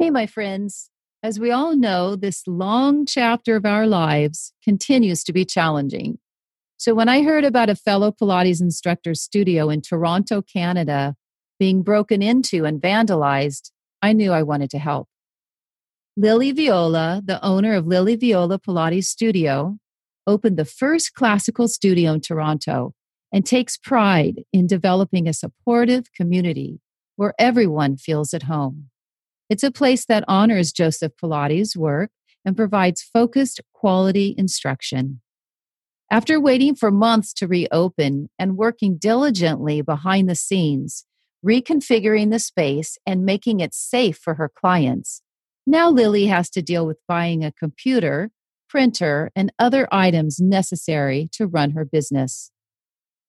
Hey, my friends. As we all know, this long chapter of our lives continues to be challenging. So, when I heard about a fellow Pilates instructor's studio in Toronto, Canada, being broken into and vandalized, I knew I wanted to help. Lily Viola, the owner of Lily Viola Pilates Studio, opened the first classical studio in Toronto and takes pride in developing a supportive community where everyone feels at home. It's a place that honors Joseph Pilates' work and provides focused, quality instruction. After waiting for months to reopen and working diligently behind the scenes, reconfiguring the space and making it safe for her clients, now Lily has to deal with buying a computer, printer, and other items necessary to run her business.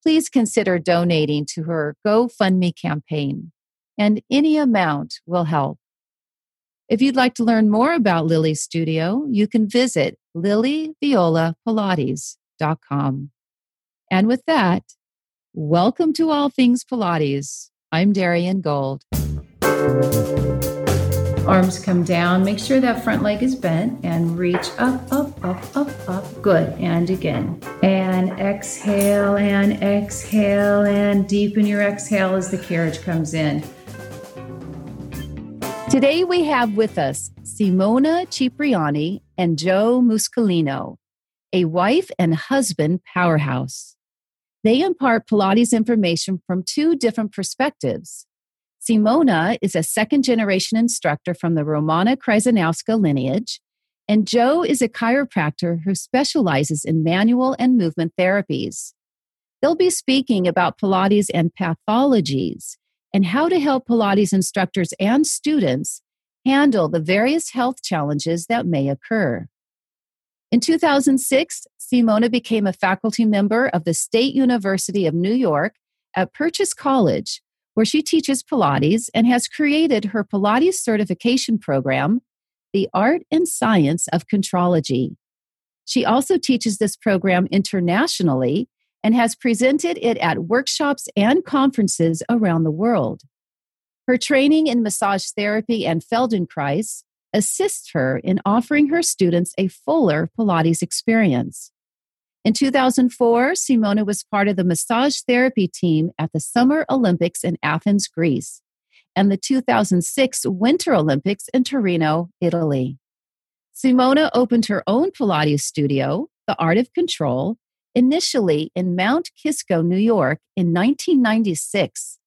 Please consider donating to her GoFundMe campaign, and any amount will help. If you'd like to learn more about Lily's studio, you can visit lilyviolapilates.com. And with that, welcome to All Things Pilates. I'm Darien Gold. Arms come down. Make sure that front leg is bent and reach up, up, up, up, up. Good. And again. And exhale and exhale and deepen your exhale as the carriage comes in. Today we have with us Simona Cipriani and Joe Muscolino, a wife and husband powerhouse. They impart Pilates information from two different perspectives. Simona is a second generation instructor from the Romana Kryzanowska lineage, and Joe is a chiropractor who specializes in manual and movement therapies. They'll be speaking about Pilates and pathologies and how to help Pilates instructors and students handle the various health challenges that may occur. In 2006, Simona became a faculty member of the State University of New York at Purchase College, where she teaches Pilates and has created her Pilates certification program, The Art and Science of Contrology. She also teaches this program internationally and has presented it at workshops and conferences around the world. Her training in massage therapy and Feldenkrais assists her in offering her students a fuller Pilates experience. In 2004, Simona was part of the massage therapy team at the Summer Olympics in Athens, Greece, and the 2006 Winter Olympics in Torino, Italy. Simona opened her own Pilates studio, The Art of Control, initially in Mount Kisco, New York in 1996.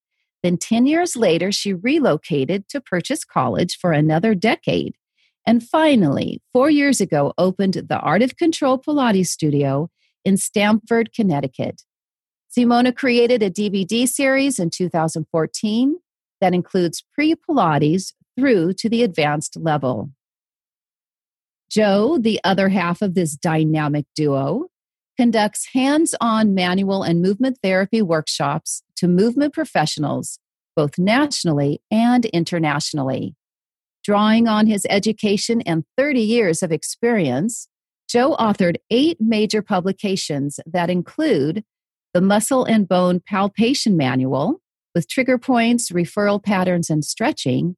Then 10 years later, she relocated to Purchase College for another decade. And finally, four years ago, opened the Art of Control Pilates studio in Stamford, Connecticut. Simona created a DVD series in 2014 that includes pre Pilates through to the advanced level. Joe, the other half of this dynamic duo, conducts hands on manual and movement therapy workshops to movement professionals, both nationally and internationally. Drawing on his education and 30 years of experience, Joe authored eight major publications that include the Muscle and Bone Palpation Manual with trigger points, referral patterns, and stretching,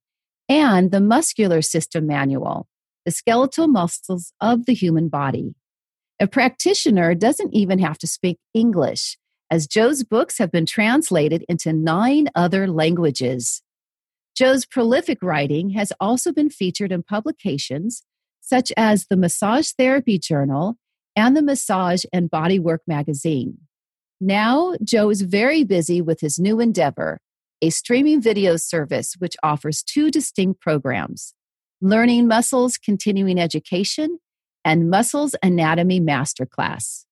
and the Muscular System Manual, the skeletal muscles of the human body. A practitioner doesn't even have to speak English, as Joe's books have been translated into nine other languages. Joe's prolific writing has also been featured in publications such as the Massage Therapy Journal and the Massage and Bodywork magazine. Now, Joe is very busy with his new endeavor, a streaming video service which offers two distinct programs Learning Muscles Continuing Education and Muscles Anatomy Masterclass.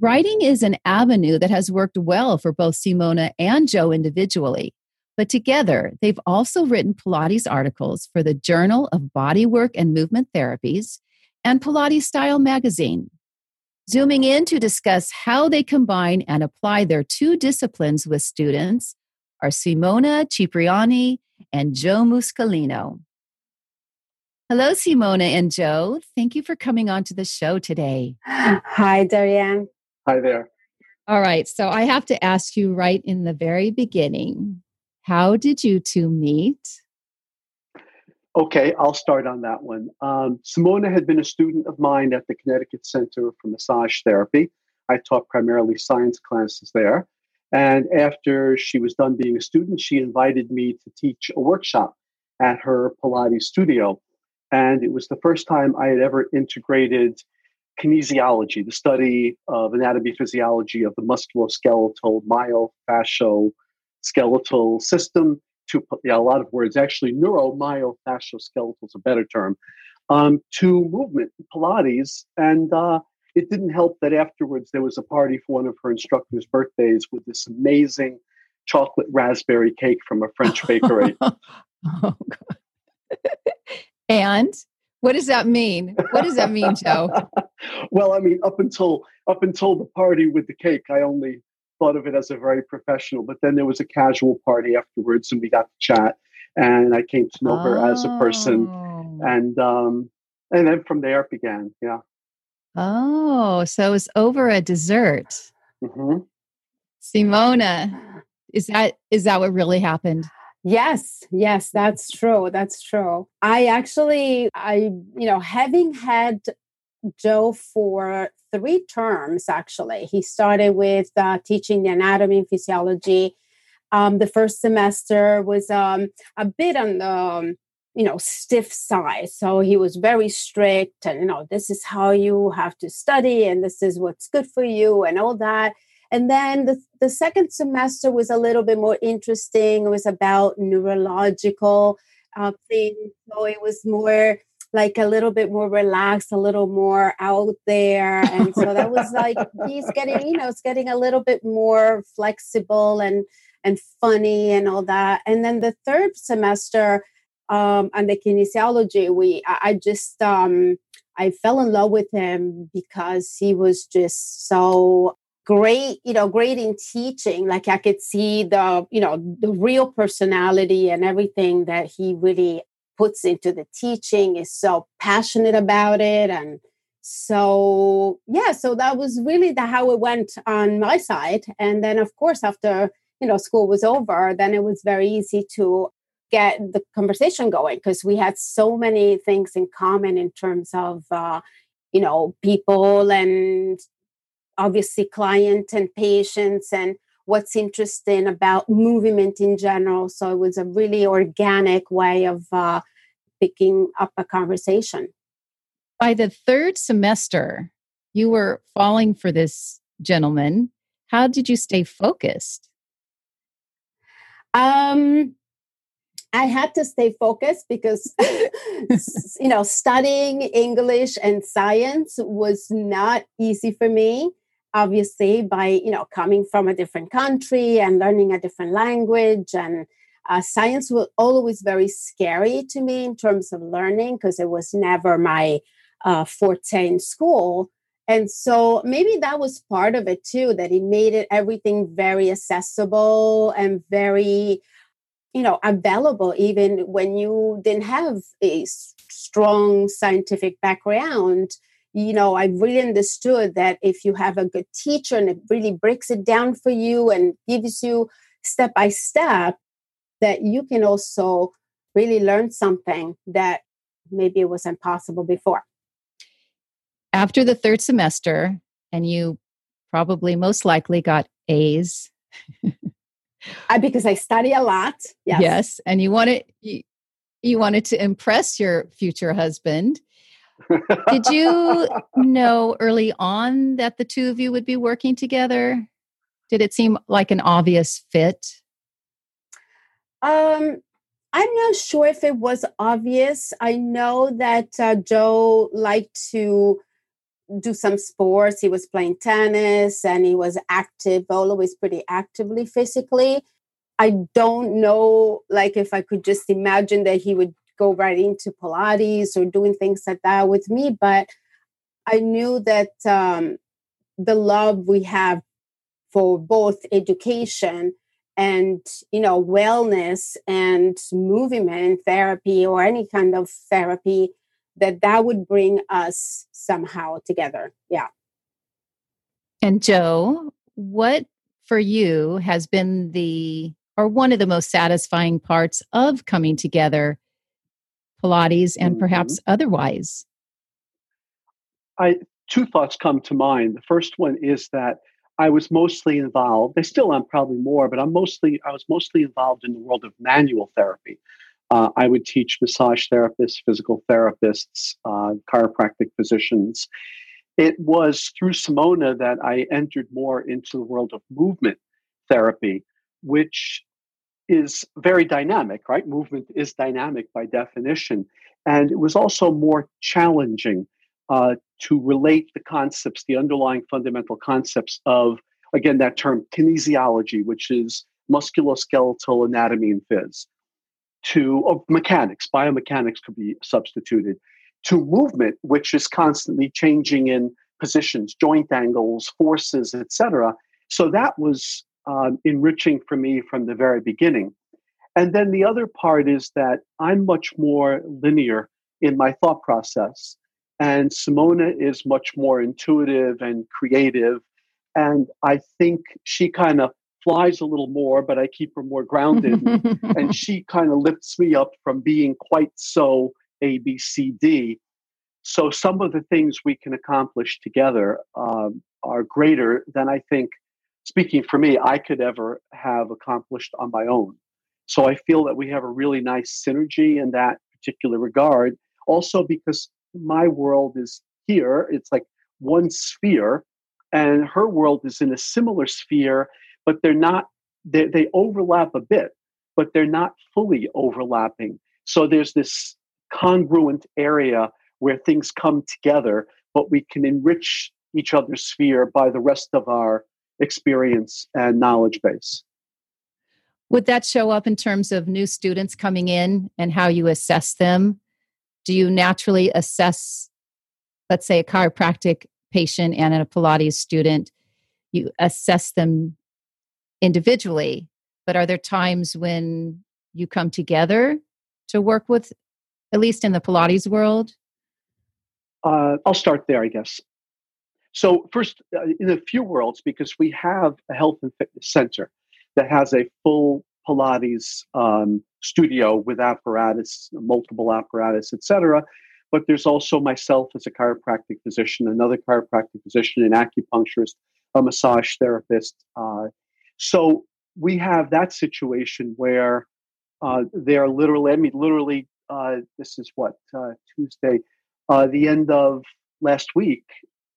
Writing is an avenue that has worked well for both Simona and Joe individually, but together they've also written Pilates articles for the Journal of Bodywork and Movement Therapies and Pilates Style magazine. Zooming in to discuss how they combine and apply their two disciplines with students are Simona Cipriani and Joe Muscolino. Hello, Simona and Joe. Thank you for coming on to the show today. Hi, Darien. Hi there. All right. So I have to ask you right in the very beginning how did you two meet? Okay, I'll start on that one. Um, Simona had been a student of mine at the Connecticut Center for Massage Therapy. I taught primarily science classes there. And after she was done being a student, she invited me to teach a workshop at her Pilates studio. And it was the first time I had ever integrated kinesiology, the study of anatomy physiology of the musculoskeletal myofascial skeletal system to yeah, a lot of words. Actually neuromyofascial is a better term um, to movement pilates and uh, it didn't help that afterwards there was a party for one of her instructors birthdays with this amazing chocolate raspberry cake from a french bakery. Oh, and what does that mean? What does that mean, Joe? well, I mean, up until up until the party with the cake, I only thought of it as a very professional. But then there was a casual party afterwards, and we got to chat, and I came to know oh. her as a person, oh. and um, and then from there it began. Yeah. Oh, so it was over a dessert. Mm-hmm. Simona, is that is that what really happened? Yes, yes, that's true. That's true. I actually, I, you know, having had Joe for three terms, actually, he started with uh, teaching the anatomy and physiology. Um, the first semester was um, a bit on the, um, you know, stiff side. So he was very strict and, you know, this is how you have to study and this is what's good for you and all that. And then the, the second semester was a little bit more interesting. It was about neurological uh, things. So it was more like a little bit more relaxed, a little more out there. And so that was like he's getting, you know, it's getting a little bit more flexible and and funny and all that. And then the third semester um on the kinesiology, we I, I just um I fell in love with him because he was just so great you know great in teaching. Like i could see the you know the real personality and everything that he really puts into the teaching is so passionate about it. And so yeah so that was really the how it went on my side. And then of course after you know school was over then it was very easy to get the conversation going because we had so many things in common in terms of uh, you know people and obviously client and patients and what's interesting about movement in general. So it was a really organic way of uh, picking up a conversation. By the third semester, you were falling for this gentleman. How did you stay focused? Um, I had to stay focused because, you know, studying English and science was not easy for me obviously by you know coming from a different country and learning a different language. And uh, science was always very scary to me in terms of learning because it was never my uh, forte in school. And so maybe that was part of it too that it made it everything very accessible and very you know available even when you didn't have a strong scientific background you know, I really understood that if you have a good teacher and it really breaks it down for you and gives you step by step, that you can also really learn something that maybe it was impossible before. After the third semester, and you probably most likely got A's. I, uh, because I study a lot. Yes. Yes. And you wanted you, you wanted to impress your future husband. Did you know early on that the two of you would be working together? Did it seem like an obvious fit? Um, I'm not sure if it was obvious. I know that uh, Joe liked to do some sports. He was playing tennis and he was active, always pretty actively physically. I don't know, like, if I could just imagine that he would go right into Pilates or doing things like that with me. But I knew that um, the love we have for both education and you know wellness and movement therapy or any kind of therapy that that would bring us somehow together yeah and joe what for you has been the or one of the most satisfying parts of coming together Pilates and mm-hmm. perhaps otherwise? I two thoughts come to mind. The first one is that I was mostly involved. I still am probably more, but I'm mostly I was mostly involved in the world of manual therapy. Uh, I would teach massage therapists, physical therapists, uh, chiropractic physicians. It was through Simona that I entered more into the world of movement therapy, which is very dynamic, right? Movement is dynamic by definition. And it was also more challenging uh, to relate the concepts, the underlying fundamental concepts of, again, that term kinesiology, which is musculoskeletal anatomy and phys, to oh, mechanics, biomechanics could be substituted, to movement, which is constantly changing in positions, joint angles, forces, etc. So that was um, enriching for me from the very beginning. And then the other part is that I'm much more linear in my thought process. And Simona is much more intuitive and creative. And I think she kind of flies a little more, but I keep her more grounded. and she kind of lifts me up from being quite so A, B, C, D. So some of the things we can accomplish together um, are greater than I think, speaking for me, I could ever have accomplished on my own. So I feel that we have a really nice synergy in that particular regard. Also, because my world is here. It's like one sphere, and her world is in a similar sphere, but they're not, they, they overlap a bit, but they're not fully overlapping. So there's this congruent area where things come together, but we can enrich each other's sphere by the rest of our experience and knowledge base. Would that show up in terms of new students coming in and how you assess them? do you naturally assess, let's say, a chiropractic patient and a Pilates student? You assess them individually, but are there times when you come together to work with, at least in the Pilates world? Uh, I'll start there, I guess. So, first, uh, in a few worlds, because we have a health and fitness center that has a full Pilates um, studio with apparatus, multiple apparatus, etc. But there's also myself as a chiropractic physician, another chiropractic physician, an acupuncturist, a massage therapist. Uh, so we have that situation where uh, they are literally, I mean, literally, uh, this is what, uh, Tuesday, uh, the end of last week,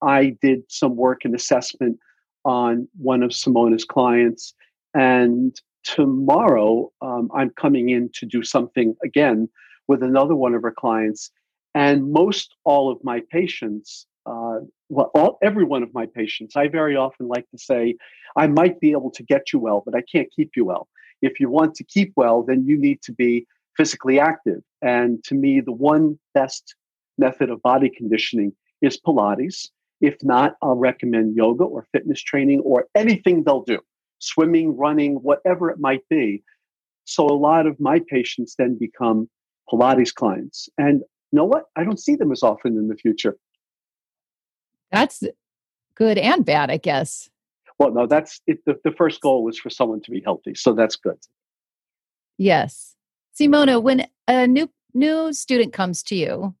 I did some work and assessment on one of Simona's clients. And tomorrow um, i'm coming in to do something again with another one of her clients and most all of my patients uh, well all, every one of my patients i very often like to say i might be able to get you well but i can't keep you well if you want to keep well then you need to be physically active and to me the one best method of body conditioning is pilates if not i'll recommend yoga or fitness training or anything they'll do swimming, running, whatever it might be. So a lot of my patients then become Pilates clients. And you know what? I don't see them as often in the future. That's good and bad, I guess. Well, no, that's it, the, the first goal was for someone to be healthy. So that's good. Yes. Simona, when a new new student comes to you,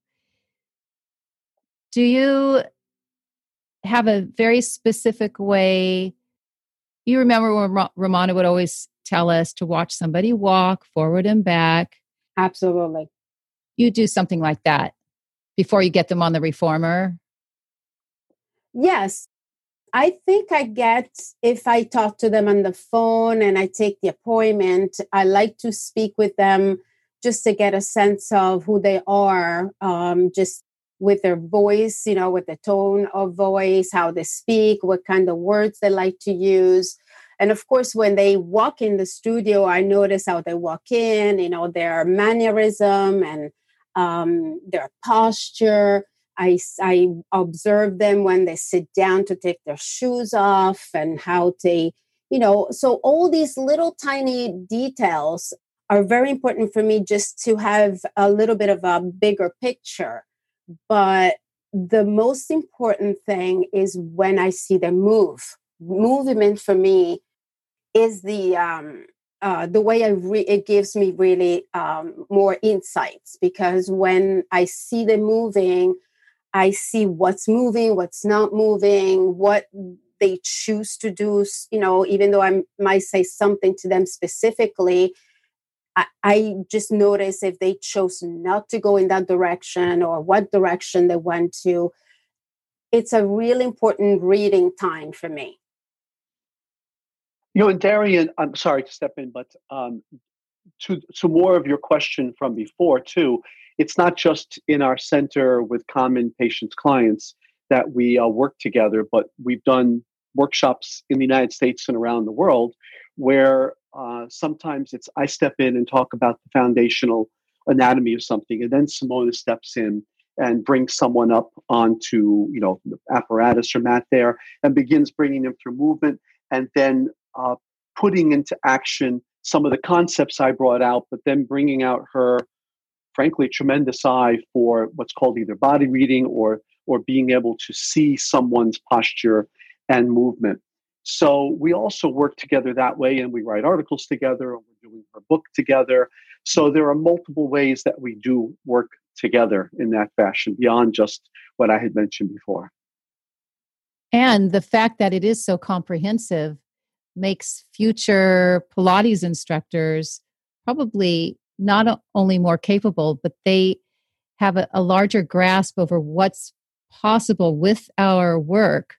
do you have a very specific way you remember when Romana would always tell us to watch somebody walk forward and back? Absolutely. You do something like that before you get them on the reformer? Yes. I think I get, if I talk to them on the phone and I take the appointment, I like to speak with them just to get a sense of who they are, um, just with their voice, you know, with the tone of voice, how they speak, what kind of words they like to use. And of course, when they walk in the studio, I notice how they walk in, you know, their mannerism and um, their posture. I, I observe them when they sit down to take their shoes off and how they, you know, so all these little tiny details are very important for me just to have a little bit of a bigger picture but the most important thing is when I see them move. Movement for me is the um, uh, the way I re- it gives me really um, more insights because when I see them moving, I see what's moving, what's not moving, what they choose to do. You know, even though I might say something to them specifically, I, just notice if they chose not to go in that direction or what direction they went to. It's a real important reading time for me. You know, and Darien, I'm sorry to step in, but um, to to more of your question from before too. It's not just in our center with common patients clients that we uh, work together, but we've done workshops in the United States and around the world where uh, sometimes it's I step in and talk about the foundational anatomy of something, and then Simona steps in and brings someone up onto you know apparatus or mat there and begins bringing them through movement, and then uh, putting into action some of the concepts I brought out, but then bringing out her, frankly, tremendous eye for what's called either body reading or or being able to see someone's posture and movement. So we also work together that way, and we write articles together, and we're doing our book together. So there are multiple ways that we do work together in that fashion beyond just what I had mentioned before. And the fact that it is so comprehensive makes future Pilates instructors probably not only more capable, but they have a, a, larger grasp over what's possible with our work,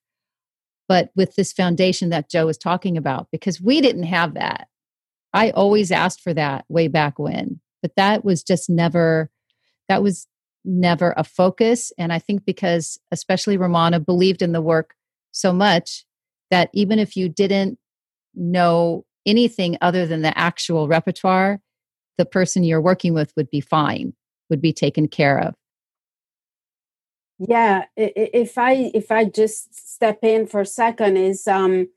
but with this foundation that Joe was talking about, because we didn't have that. I always asked for that way back when, but that was just never, that was never a focus. And I think because, especially Romana, believed in the work so much that even if you didn't know anything other than the actual repertoire, the person you're working with would be fine, would be taken care of. Yeah, if I if I just step in for a second, is um,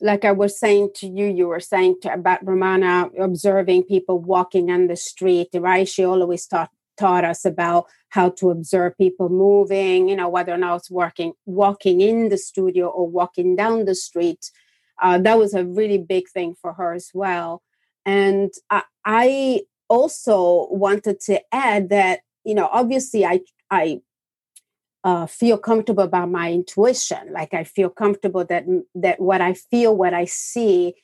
like I was saying to you, you were saying to, about Romana observing people walking on the street, right? She always taught taught us about how to observe people moving, you know, whether or not it's working walking in the studio or walking down the street uh, that was a really big thing for her as well. And I, I also wanted to add that you know obviously I I uh, feel comfortable about my intuition. Like I feel comfortable that that what I feel, what I see,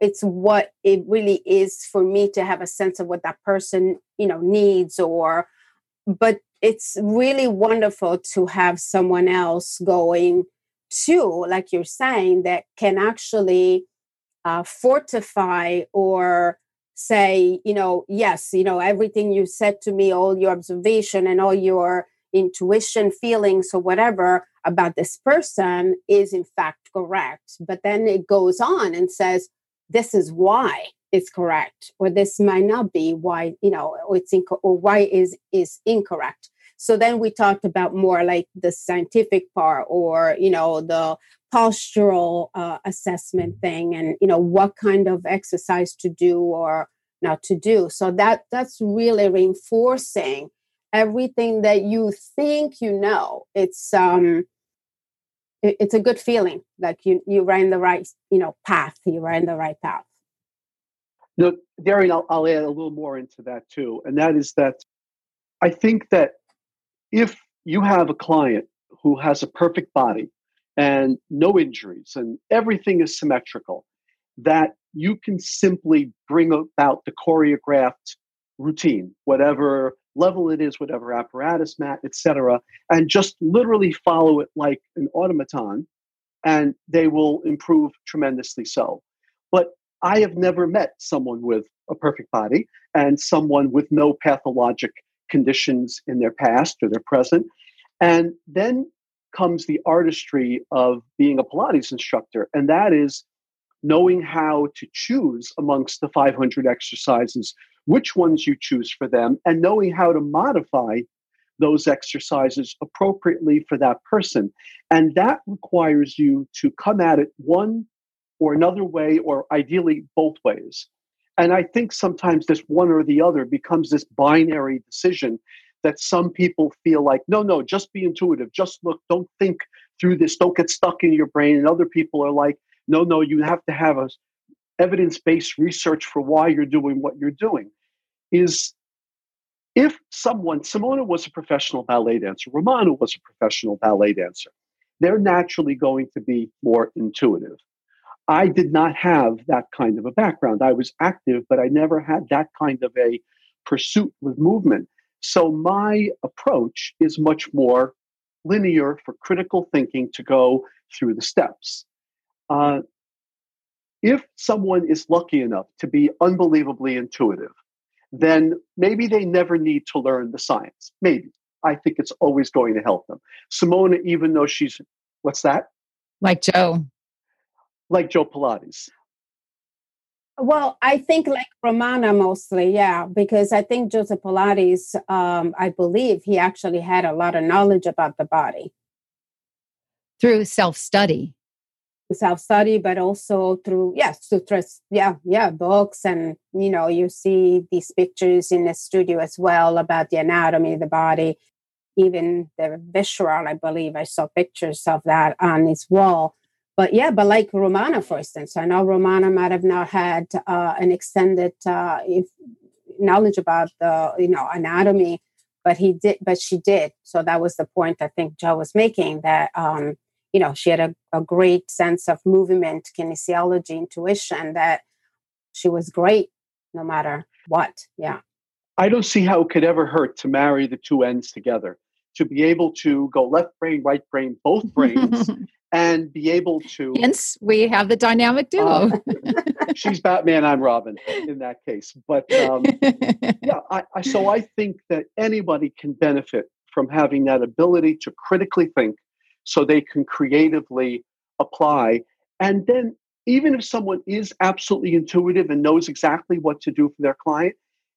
it's what it really is for me to have a sense of what that person you know needs or but it's really wonderful to have someone else going too, like you're saying, that can actually uh, fortify or say, you know, yes, you know, everything you said to me, all your observation and all your intuition, feelings, or whatever about this person is in fact correct. But then it goes on and says, this is why it's correct, or this might not be why, you know, or it's inc- or why is is incorrect. So then we talked about more like the scientific part or, you know, the postural uh, assessment thing and, you know, what kind of exercise to do or not to do. So that that's really reinforcing everything that you think you know. It's um it, it's a good feeling like you you're in the right, you know, path. You're in the right path. No, Darien, I'll, I'll add a little more into that too. And that is that I think that if you have a client who has a perfect body and no injuries and everything is symmetrical, that you can simply bring about the choreographed routine, whatever level it is, whatever apparatus, mat, etc., and just literally follow it like an automaton, and they will improve tremendously so. But I have never met someone with a perfect body and someone with no pathologic conditions in their past or their present. And then comes the artistry of being a Pilates instructor, and that is knowing how to choose amongst the 500 exercises which ones you choose for them, and knowing how to modify those exercises appropriately for that person. And that requires you to come at it one or another way, or ideally both ways. And I think sometimes this one or the other becomes this binary decision that some people feel like, no, no, just be intuitive, just look, don't think through this, don't get stuck in your brain. And other people are like, no, no, you have to have a evidence based research for why you're doing what you're doing is if someone, Simona was a professional ballet dancer, Romana was a professional ballet dancer, they're naturally going to be more intuitive. I did not have that kind of a background. I was active, but I never had that kind of a pursuit with movement. So my approach is much more linear for critical thinking to go through the steps. Uh, if someone is lucky enough to be unbelievably intuitive, then maybe they never need to learn the science. Maybe. I think it's always going to help them. Simona, even though she's, what's that? Like Joe. Like Joe Pilates. Well, I think like Romana mostly, yeah, because I think Joseph Pilates, um, I believe he actually had a lot of knowledge about the body through self study. Self study, but also through yes, yeah, through yeah, yeah, books, and you know, you see these pictures in the studio as well about the anatomy of the body, even the visceral. I believe I saw pictures of that on his wall but yeah, but like Romana, for instance, I know Romana might have not had uh, an extended uh, if, knowledge about the you know anatomy, but he did, but she did. So that was the point I think Joe was making that um, you know she had a, a great sense of movement, kinesiology, intuition. That she was great no matter what. Yeah. I don't see how it could ever hurt to marry the two ends together. To be able to go left brain, right brain, both brains, and be able to. Hence, we have the dynamic duo. Uh, she's Batman, I'm Robin in that case. But um, yeah, I, I, so I think that anybody can benefit from having that ability to critically think so they can creatively apply. And then, even if someone is absolutely intuitive and knows exactly what to do for their client,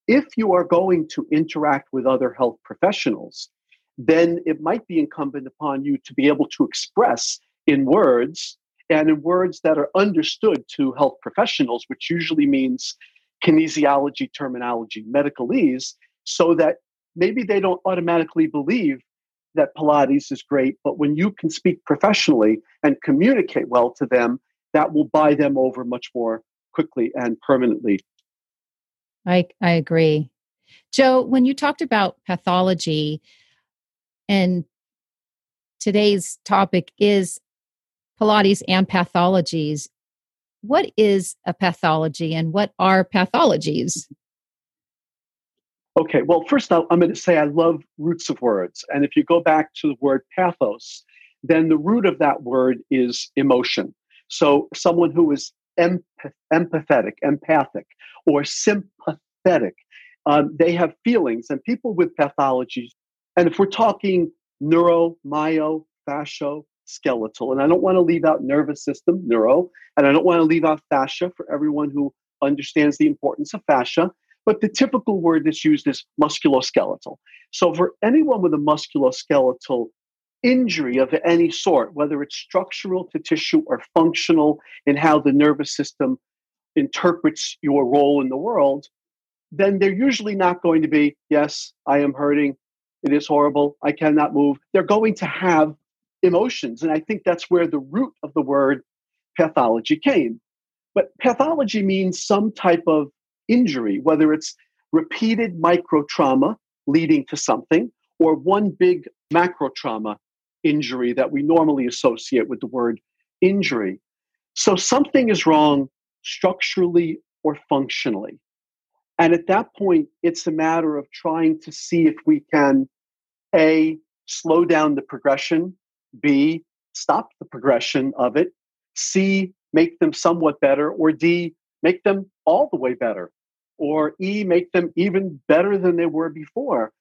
if you are going to interact with other health professionals, then it might be incumbent upon you to be able to express in words and in words that are understood to health professionals, which usually means kinesiology terminology, medicalese, so that maybe they don't automatically believe that Pilates is great, but when you can speak professionally and communicate well to them, that will buy them over much more quickly and permanently. I, I agree. Joe, when you talked about pathology, and today's topic is Pilates and pathologies. What is a pathology and what are pathologies? Okay, well, first I'm going to say I love roots of words. And if you go back to the word pathos, then the root of that word is emotion. So someone who is empath- empathetic, empathic, or sympathetic, um, they have feelings. And people with pathologies, and if we're talking neuro, myo, fascio, skeletal. And I don't want to leave out nervous system, neuro, and I don't want to leave out fascia for everyone who understands the importance of fascia. But the typical word that's used is musculoskeletal. So for anyone with a musculoskeletal injury of any sort, whether it's structural to tissue or functional in how the nervous system interprets your role in the world, then they're usually not going to be, yes, I am hurting. It is horrible. I cannot move. They're going to have emotions. And I think that's where the root of the word pathology came. But pathology means some type of injury, whether it's repeated micro trauma leading to something or one big macro trauma injury that we normally associate with the word injury. So something is wrong structurally or functionally. And at that point, it's a matter of trying to see if we can A, slow down the progression B, stop the progression of it, C, make them somewhat better, or D, make them all the way better, or E, make them even better than they were before.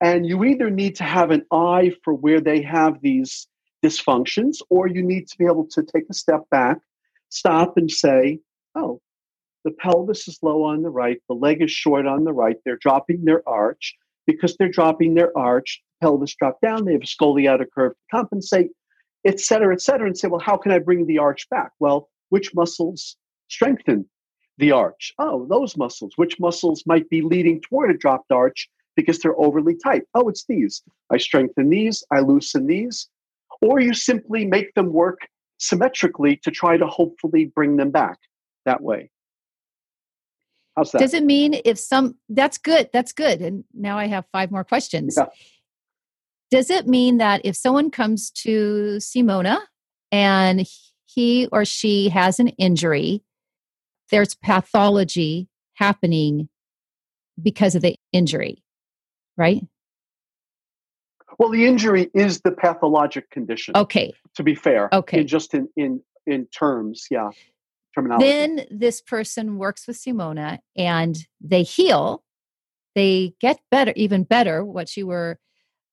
And you either need to have an eye for where they have these dysfunctions, or you need to be able to take a step back, stop and say, oh, the pelvis is low on the right, the leg is short on the right, they're dropping their arch. Because they're dropping their arch, pelvis drop down, they have a scoliotic curve to compensate, et cetera, et cetera, and say, well, how can I bring the arch back? Well, which muscles strengthen the arch? Oh, those muscles. Which muscles might be leading toward a dropped arch because they're overly tight? Oh, it's these. I strengthen these, I loosen these. Or you simply make them work symmetrically to try to hopefully bring them back that way. How's that? Does it mean if some, that's good, that's good. And now I have five more questions. Yeah. Does it mean that if someone comes to Simona and he or she has an injury, there's pathology happening because of the injury, right? Well, the injury is the pathologic condition. Okay. To be fair. Okay. In just in in in terms, yeah. Terminology. Then this person works with Simona and they heal. They get better, even better, what you were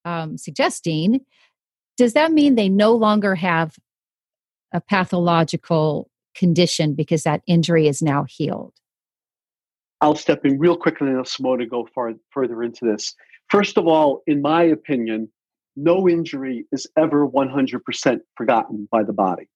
um, suggesting. Does that mean they no longer have a pathological condition because that injury is now healed? I'll step in real quickly and Simona go far further into this. First of all, in my opinion, no injury is ever 100% forgotten by the body.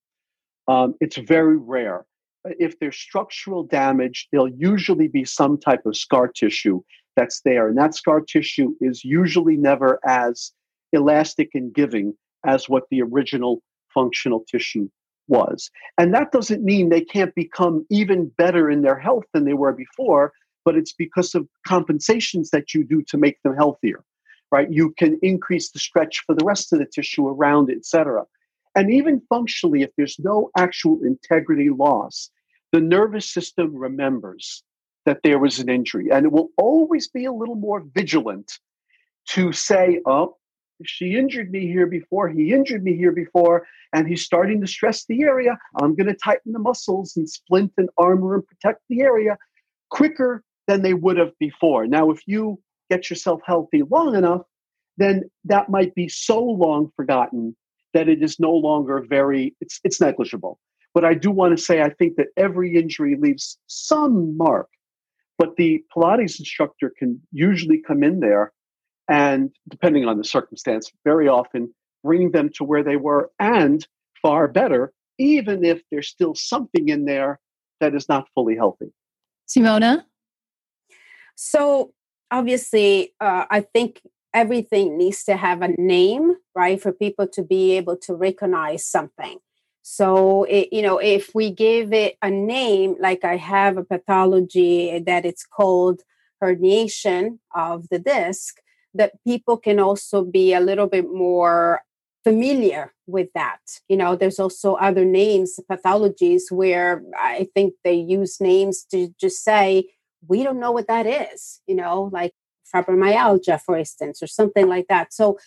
Um, it's very rare. If there's structural damage, there'll usually be some type of scar tissue that's there. And that scar tissue is usually never as elastic and giving as what the original functional tissue was. And that doesn't mean they can't become even better in their health than they were before, but it's because of compensations that you do to make them healthier right? You can increase the stretch for the rest of the tissue around et cetera. And even functionally, if there's no actual integrity loss, the nervous system remembers that there was an injury and it will always be a little more vigilant to say, oh, she injured me here before, he injured me here before, and he's starting to stress the area. I'm going to tighten the muscles and splint and armor and protect the area quicker than they would have before. Now, if you get yourself healthy long enough, then that might be so long forgotten that it is no longer very it's it's negligible. But I do want to say I think that every injury leaves some mark. But the Pilates instructor can usually come in there and, depending on the circumstance, very often bring them to where they were and far better, even if there's still something in there that is not fully healthy. Simona? So obviously, uh, I think everything needs to have a name, right, for people to be able to recognize something. So, it, you know, if we give it a name, like I have a pathology that it's called herniation of the disc, that people can also be a little bit more familiar with that. You know, there's also other names, pathologies, where I think they use names to just say, we don't know what that is, you know, like fibromyalgia, for instance, or something like that. So,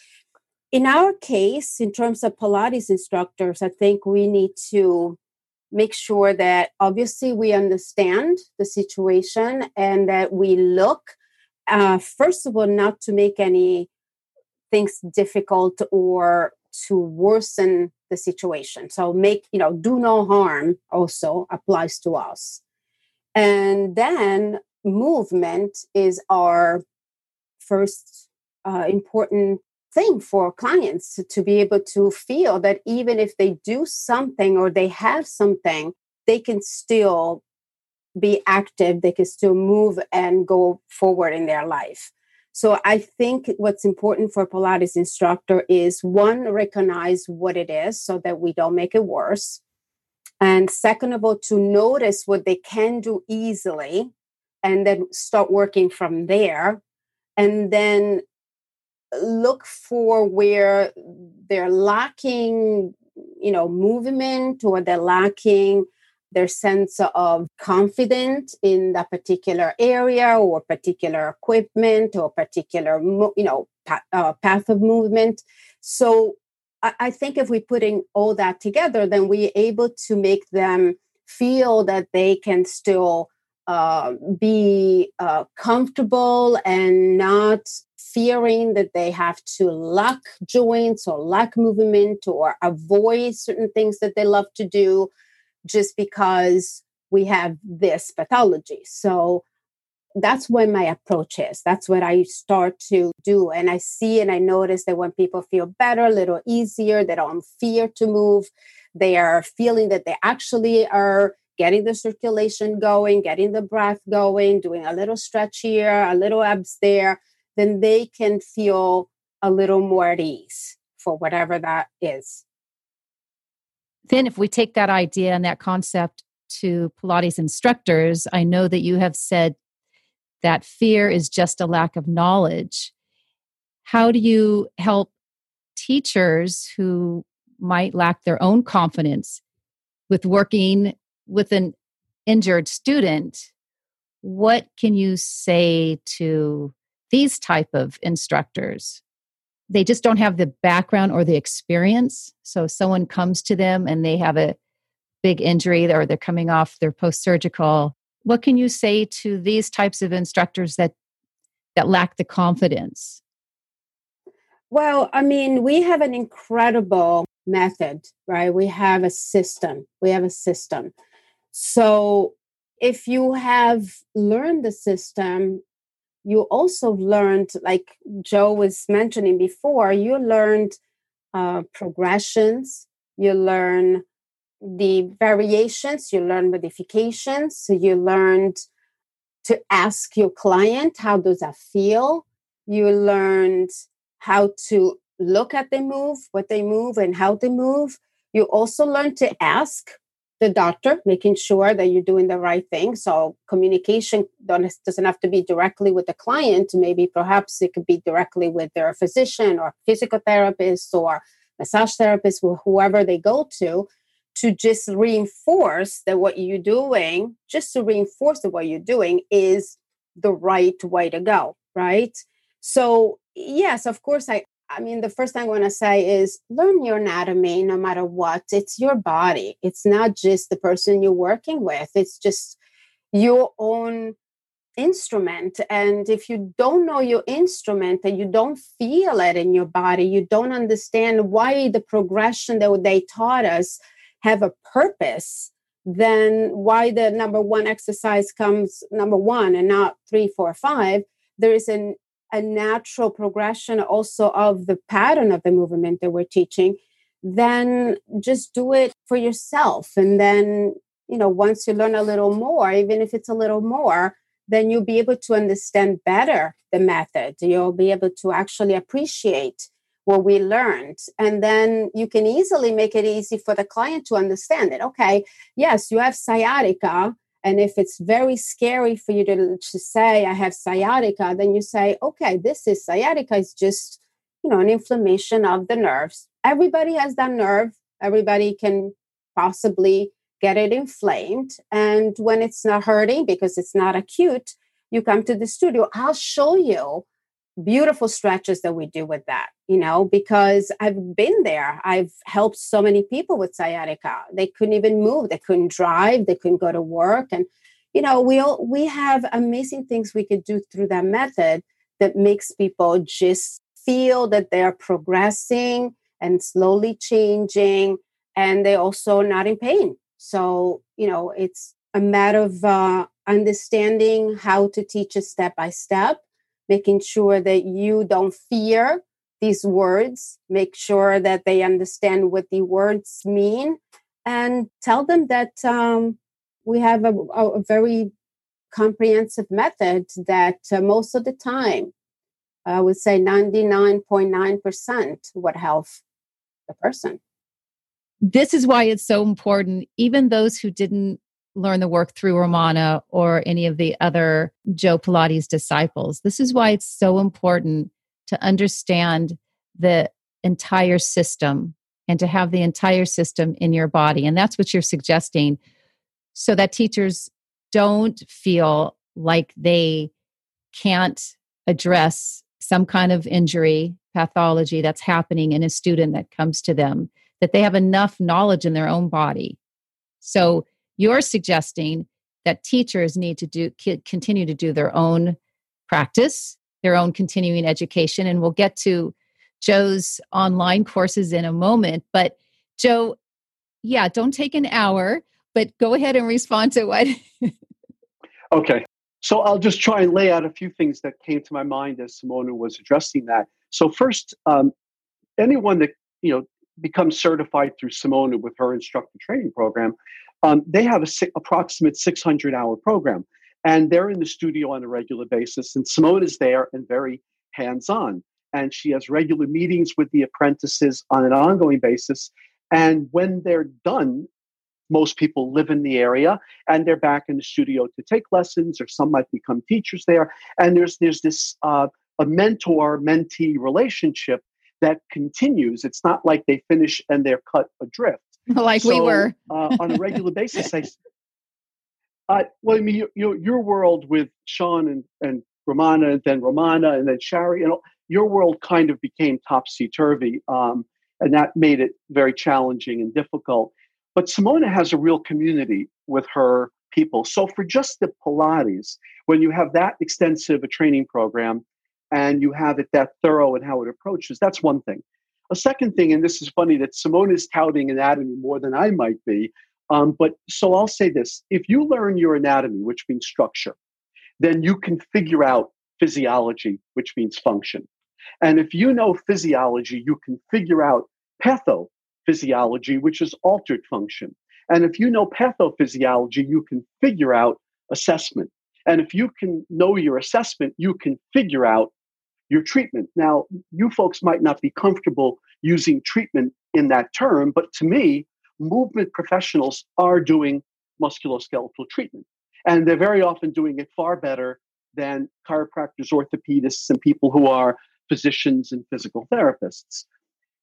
in our case, in terms of Pilates instructors, I think we need to make sure that obviously we understand the situation and that we look, uh, first of all, not to make any things difficult or to worsen the situation. So, make, you know, do no harm also applies to us. And then movement is our first uh, important thing for clients to, to be able to feel that even if they do something or they have something, they can still be active, they can still move and go forward in their life. So I think what's important for Pilates instructor is one, recognize what it is so that we don't make it worse. And second of all, to notice what they can do easily and then start working from there and then look for where they're lacking you know movement or they're lacking their sense of confidence in that particular area or particular equipment or particular you know path, uh, path of movement. So I, I think if we're putting all that together then we're able to make them feel that they can still uh, be uh, comfortable and not fearing that they have to lack joints or lack movement or avoid certain things that they love to do just because we have this pathology. So that's when my approach is. That's what I start to do. And I see and I notice that when people feel better, a little easier, they don't fear to move, they are feeling that they actually are getting the circulation going, getting the breath going, doing a little stretch here, a little abs there, then they can feel a little more at ease for whatever that is. Then, if we take that idea and that concept to Pilates instructors, I know that you have said that fear is just a lack of knowledge. How do you help teachers who might lack their own confidence with working with an injured student? What can you say to these type of instructors? They just don't have the background or the experience. So someone comes to them and they have a big injury or they're coming off their post surgical what can you say to these types of instructors that that lack the confidence? Well i mean we have an incredible method right? We have a system. We have a system. So if you have learned the system you also learned like joe was mentioning before you learned uh, progressions you learn the variations, you learn modifications, so you learned to ask your client, how does that feel? You learned how to look at the move, what they move, and how they move. You also learn to ask the doctor, making sure that you're doing the right thing. So communication doesn't have to be directly with the client. Maybe perhaps it could be directly with their physician or physical therapist or massage therapist, whoever they go to to just reinforce that what you're doing, just to reinforce that what you're doing is the right way to go, right? So, yes, of course, I, I mean, the first thing I want to say is learn your anatomy no matter what. It's your body, it's not just the person you're working with, it's just your own instrument. And if you don't know your instrument and you don't feel it in your body, you don't understand why the progression that they taught us have a purpose, then why the number one exercise comes number one and not three, four, five? There is an, a natural progression also of the pattern of the movement that we're teaching. Then just do it for yourself. And then, you know, once you learn a little more, even if it's a little more, then you'll be able to understand better the method. You'll be able to actually appreciate what we learned. And then you can easily make it easy for the client to understand it. Okay, yes, you have sciatica. And if it's very scary for you to, to say, I have sciatica, then you say, okay, this is sciatica, it's just, you know, an inflammation of the nerves. Everybody has that nerve. Everybody can possibly get it inflamed. And when it's not hurting because it's not acute, you come to the studio. I'll show you beautiful stretches that we do with that, you know, because I've been there. I've helped so many people with sciatica. They couldn't even move, they couldn't drive, they couldn't go to work. And, you know, we all, we have amazing things we could do through that method that makes people just feel that they're progressing and slowly changing and they're also not in pain. So, you know, it's a matter of uh, understanding how to teach it step by step making sure that you don't fear these words, make sure that they understand what the words mean, and tell them that um, we have a, a, very comprehensive method that uh, most of the time, I would say 99.9% would help the person. This is why it's so important. Even those who didn't learn the work through Romana or any of the other Joe Pilates disciples. This is why it's so important to understand the entire system and to have the entire system in your body. And that's what you're suggesting so that teachers don't feel like they can't address some kind of injury pathology that's happening in a student that comes to them, that they have enough knowledge in their own body. So you're suggesting that teachers need to do continue to do their own practice, their own continuing education, and we'll get to Joe's online courses in a moment. But Joe, yeah, don't take an hour, but go ahead and respond to what. okay. So I'll just try and lay out a few things that came to my mind as Simona was addressing that. So first, um, anyone that you know becomes certified through Simona with her instructor training program um, they have a si- approximate 600 hour program and they're in the studio on a regular basis and simone is there and very hands-on and she has regular meetings with the apprentices on an ongoing basis and when they're done most people live in the area and they're back in the studio to take lessons, or some might become teachers there. And there's there's this uh, a mentor mentee relationship that continues. It's not like they finish and they're cut adrift. Like so, we were uh, on a regular basis. I, uh, well, I mean, you, you, your world with Sean and, and Romana, and then Romana, and then Shari, you know, your world kind of became topsy turvy, um, and that made it very challenging and difficult. But Simona has a real community with her people. So for just the Pilates, when you have that extensive a training program, and you have it that thorough in how it approaches. That's one thing. A second thing, and this is funny that Simone is touting anatomy more than I might be. Um, but so I'll say this if you learn your anatomy, which means structure, then you can figure out physiology, which means function. And if you know physiology, you can figure out pathophysiology, which is altered function. And if you know pathophysiology, you can figure out assessment. And if you can know your assessment, you can figure out your treatment. Now, you folks might not be comfortable using treatment in that term, but to me, movement professionals are doing musculoskeletal treatment. And they're very often doing it far better than chiropractors, orthopedists, and people who are physicians and physical therapists.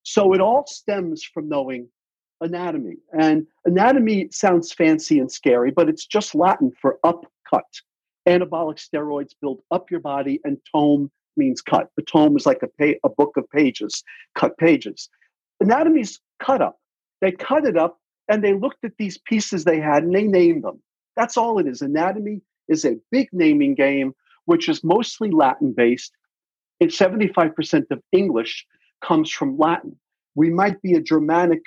So it all stems from knowing anatomy. And anatomy sounds fancy and scary, but it's just Latin for upcut. Anabolic steroids build up your body, and tome means cut. A tome is like a, pa- a book of pages, cut pages. Anatomy's cut up. They cut it up and they looked at these pieces they had and they named them. That's all it is. Anatomy is a big naming game, which is mostly Latin based. And 75% of English comes from Latin. We might be a Germanic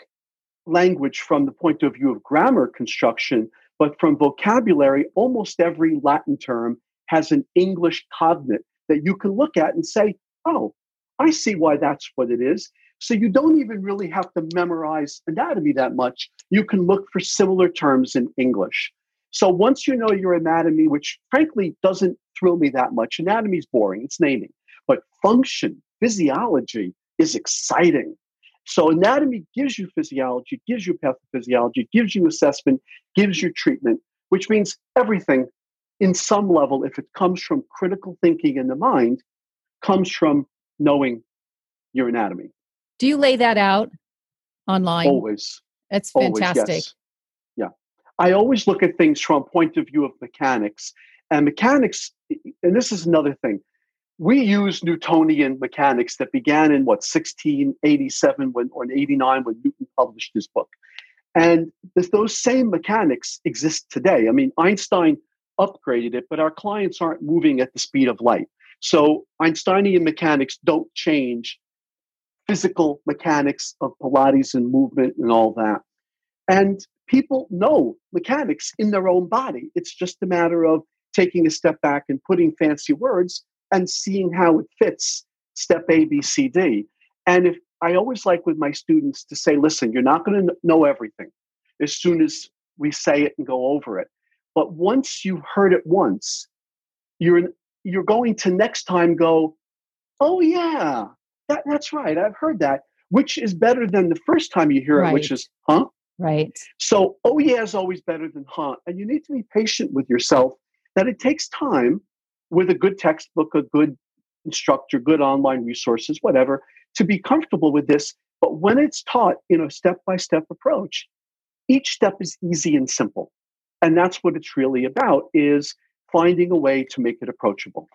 language from the point of view of grammar construction, but from vocabulary, almost every Latin term has an English cognate that you can look at and say, oh, I see why that's what it is. So you don't even really have to memorize anatomy that much. You can look for similar terms in English. So once you know your anatomy, which frankly doesn't thrill me that much, anatomy is boring, it's naming. But function, physiology is exciting. So anatomy gives you physiology, gives you pathophysiology, gives you assessment, gives you treatment, which means everything in some level, if it comes from critical thinking in the mind, comes from knowing your anatomy. Do you lay that out online? Always. It's fantastic. Always, yes. Yeah. I always look at things from a point of view of mechanics. And mechanics, and this is another thing, we use Newtonian mechanics that began in what, 1687 when, or 89 when Newton published his book. And those same mechanics exist today. I mean, Einstein upgraded it, but our clients aren't moving at the speed of light. So Einsteinian mechanics don't change physical mechanics of Pilates and movement and all that. And people know mechanics in their own body. It's just a matter of taking a step back and putting fancy words and seeing how it fits step A, B, C, D. And if I always like with my students to say, listen, you're not going to know everything as soon as we say it and go over it. But once you've heard it once, you're you're going to next time go, oh yeah, that, that's right, I've heard that, which is better than the first time you hear right. it, which is huh. Right. So oh yeah is always better than huh, and you need to be patient with yourself. That it takes time with a good textbook, a good instructor, good online resources, whatever, to be comfortable with this. But when it's taught in a step by step approach, each step is easy and simple and that's what it's really about is finding a way to make it approachable.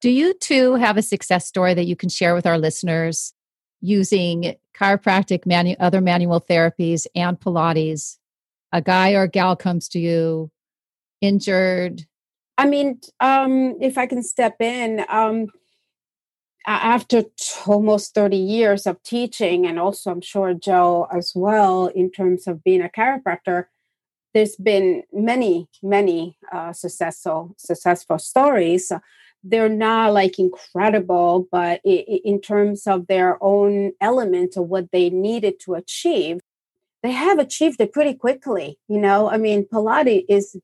Do you too have a success story that you can share with our listeners using chiropractic manu- other manual therapies and pilates? A guy or gal comes to you injured. I mean um, if i can step in um, after t- almost 30 years of teaching and also i'm sure joe as well in terms of being a chiropractor there's been many many uh, successful successful stories. They're not like incredible but in terms of their own element of what they needed to achieve they have achieved it pretty quickly you know? I mean pilates is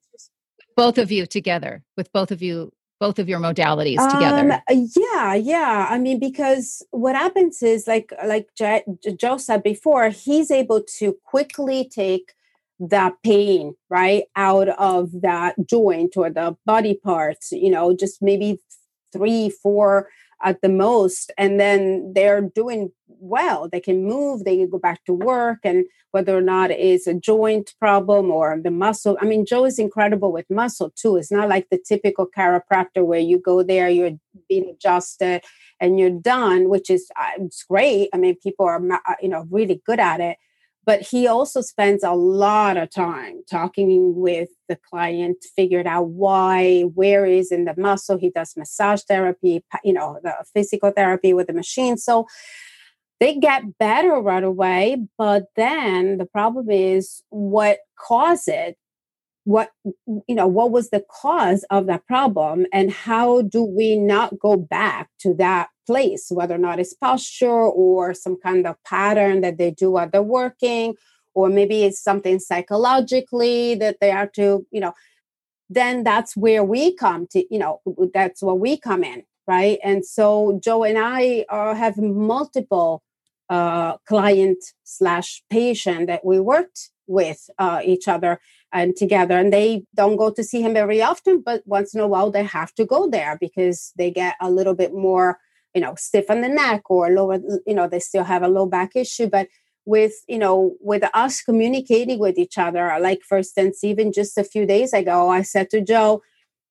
both of you together with both of you both of your modalities together. Um, yeah yeah. I mean because what happens is like like joe said before he's able to quickly take that pain right out of that joint or the body parts you know just maybe three four at the most and then they're doing well. They can move they can go back to work and whether or not it's a joint problem or the muscle i mean joe is incredible with muscle too. It's not like the typical chiropractor where you go there you're being adjusted and you're done which is uh, it's great. I mean people are uh, you know really good at it but he also spends a lot of time talking with the client figured out why where is in the muscle. He does massage therapy you know the physical therapy with the machine. So they get better right away but then the problem is what caused it what you know what was the cause of that problem and how do we not go back to that place whether or not it's posture or some kind of pattern that they do while they're working or maybe it's something psychologically that they are to you know then that's where we come to you know that's where we come in right? And so joe and i uh, have multiple uh, client slash patient that we worked with uh, each other and together and they don't go to see him very often but once in a while they have to go there because they get a little bit more you know stiff on the neck or lower you know they still have a low back issue. But with you know with us communicating with each other like for instance even just a few days ago i said to joe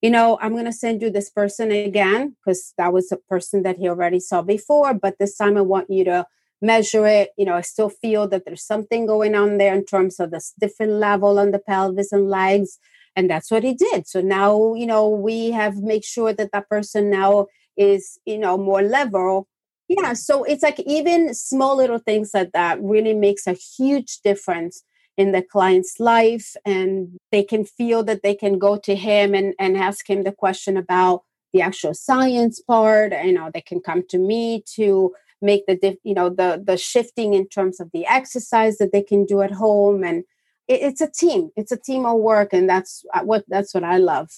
you know i'm going to send you this person again because that was a person that he already saw before but this time i want you to measure it. You know, I still feel that there's something going on there in terms of this different level on the pelvis and legs. And that's what he did. So now, you know, we have make sure that that person now is, you know, more level. Yeah. So it's like even small little things like that really makes a huge difference in the client's life. And they can feel that they can go to him and, and ask him the question about the actual science part. You know, they can come to me to make the diff, you know the the shifting in terms of the exercise that they can do at home and it, it's a team it's a team of work and that's what that's what i love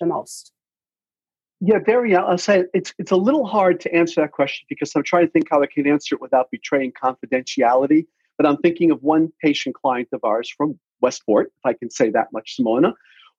the most yeah very i'll say it's it's a little hard to answer that question because i'm trying to think how i can answer it without betraying confidentiality but i'm thinking of one patient client of ours from westport if i can say that much simona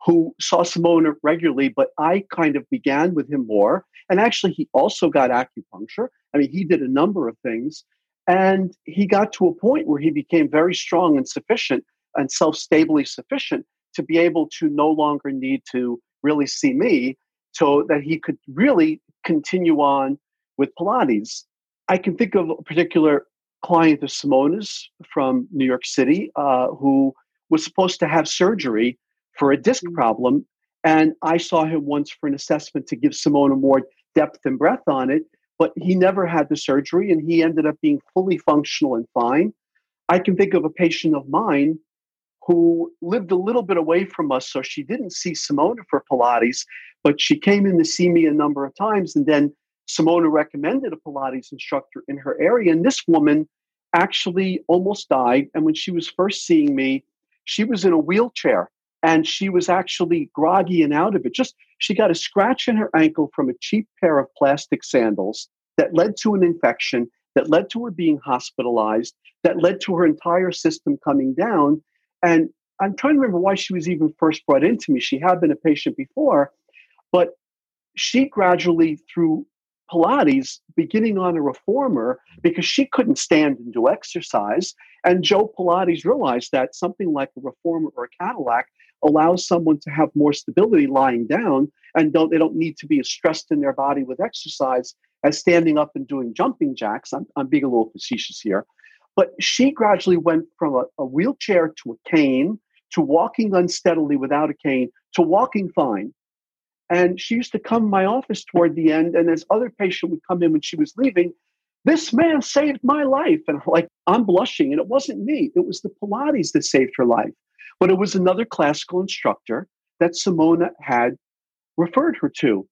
who saw Simona regularly, but I kind of began with him more. And actually, he also got acupuncture. I mean, he did a number of things. And he got to a point where he became very strong and sufficient and self stably sufficient to be able to no longer need to really see me so that he could really continue on with Pilates. I can think of a particular client of Simona's from New York City uh, who was supposed to have surgery for a disc mm. problem. And I saw him once for an assessment to give Simona more depth and breadth on it, but he never had the surgery and he ended up being fully functional and fine. I can think of a patient of mine who lived a little bit away from us, so she didn't see Simona for Pilates, but she came in to see me a number of times. And then Simona recommended a Pilates instructor in her area. And this woman actually almost died. And when she was first seeing me, she was in a wheelchair and she was actually groggy and out of it. Just she got a scratch in her ankle from a cheap pair of plastic sandals that led to an infection, that led to her being hospitalized, that led to her entire system coming down. And I'm trying to remember why she was even first brought into me. She had been a patient before, but she gradually, through Pilates, beginning on a reformer, because she couldn't stand and do exercise. And Joe Pilates realized that something like a reformer or a Cadillac allows someone to have more stability lying down and don't they don't need to be as stressed in their body with exercise as standing up and doing jumping jacks. I'm, I'm being a little facetious here. But she gradually went from a, a wheelchair to a cane to walking unsteadily without a cane to walking fine. And she used to come to my office toward the end, and as other patient would come in when she was leaving, this man saved my life. And like, I'm blushing, and it wasn't me. It was the Pilates that saved her life. But it was another classical instructor that Simona had referred her to.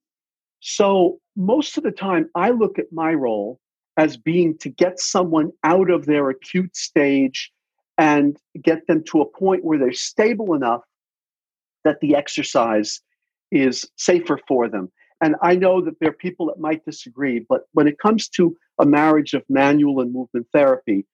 So most of the time, I look at my role as being to get someone out of their acute stage and get them to a point where they're stable enough that the exercise is safer for them. And I know that there are people that might disagree, but when it comes to a marriage of manual and movement therapy,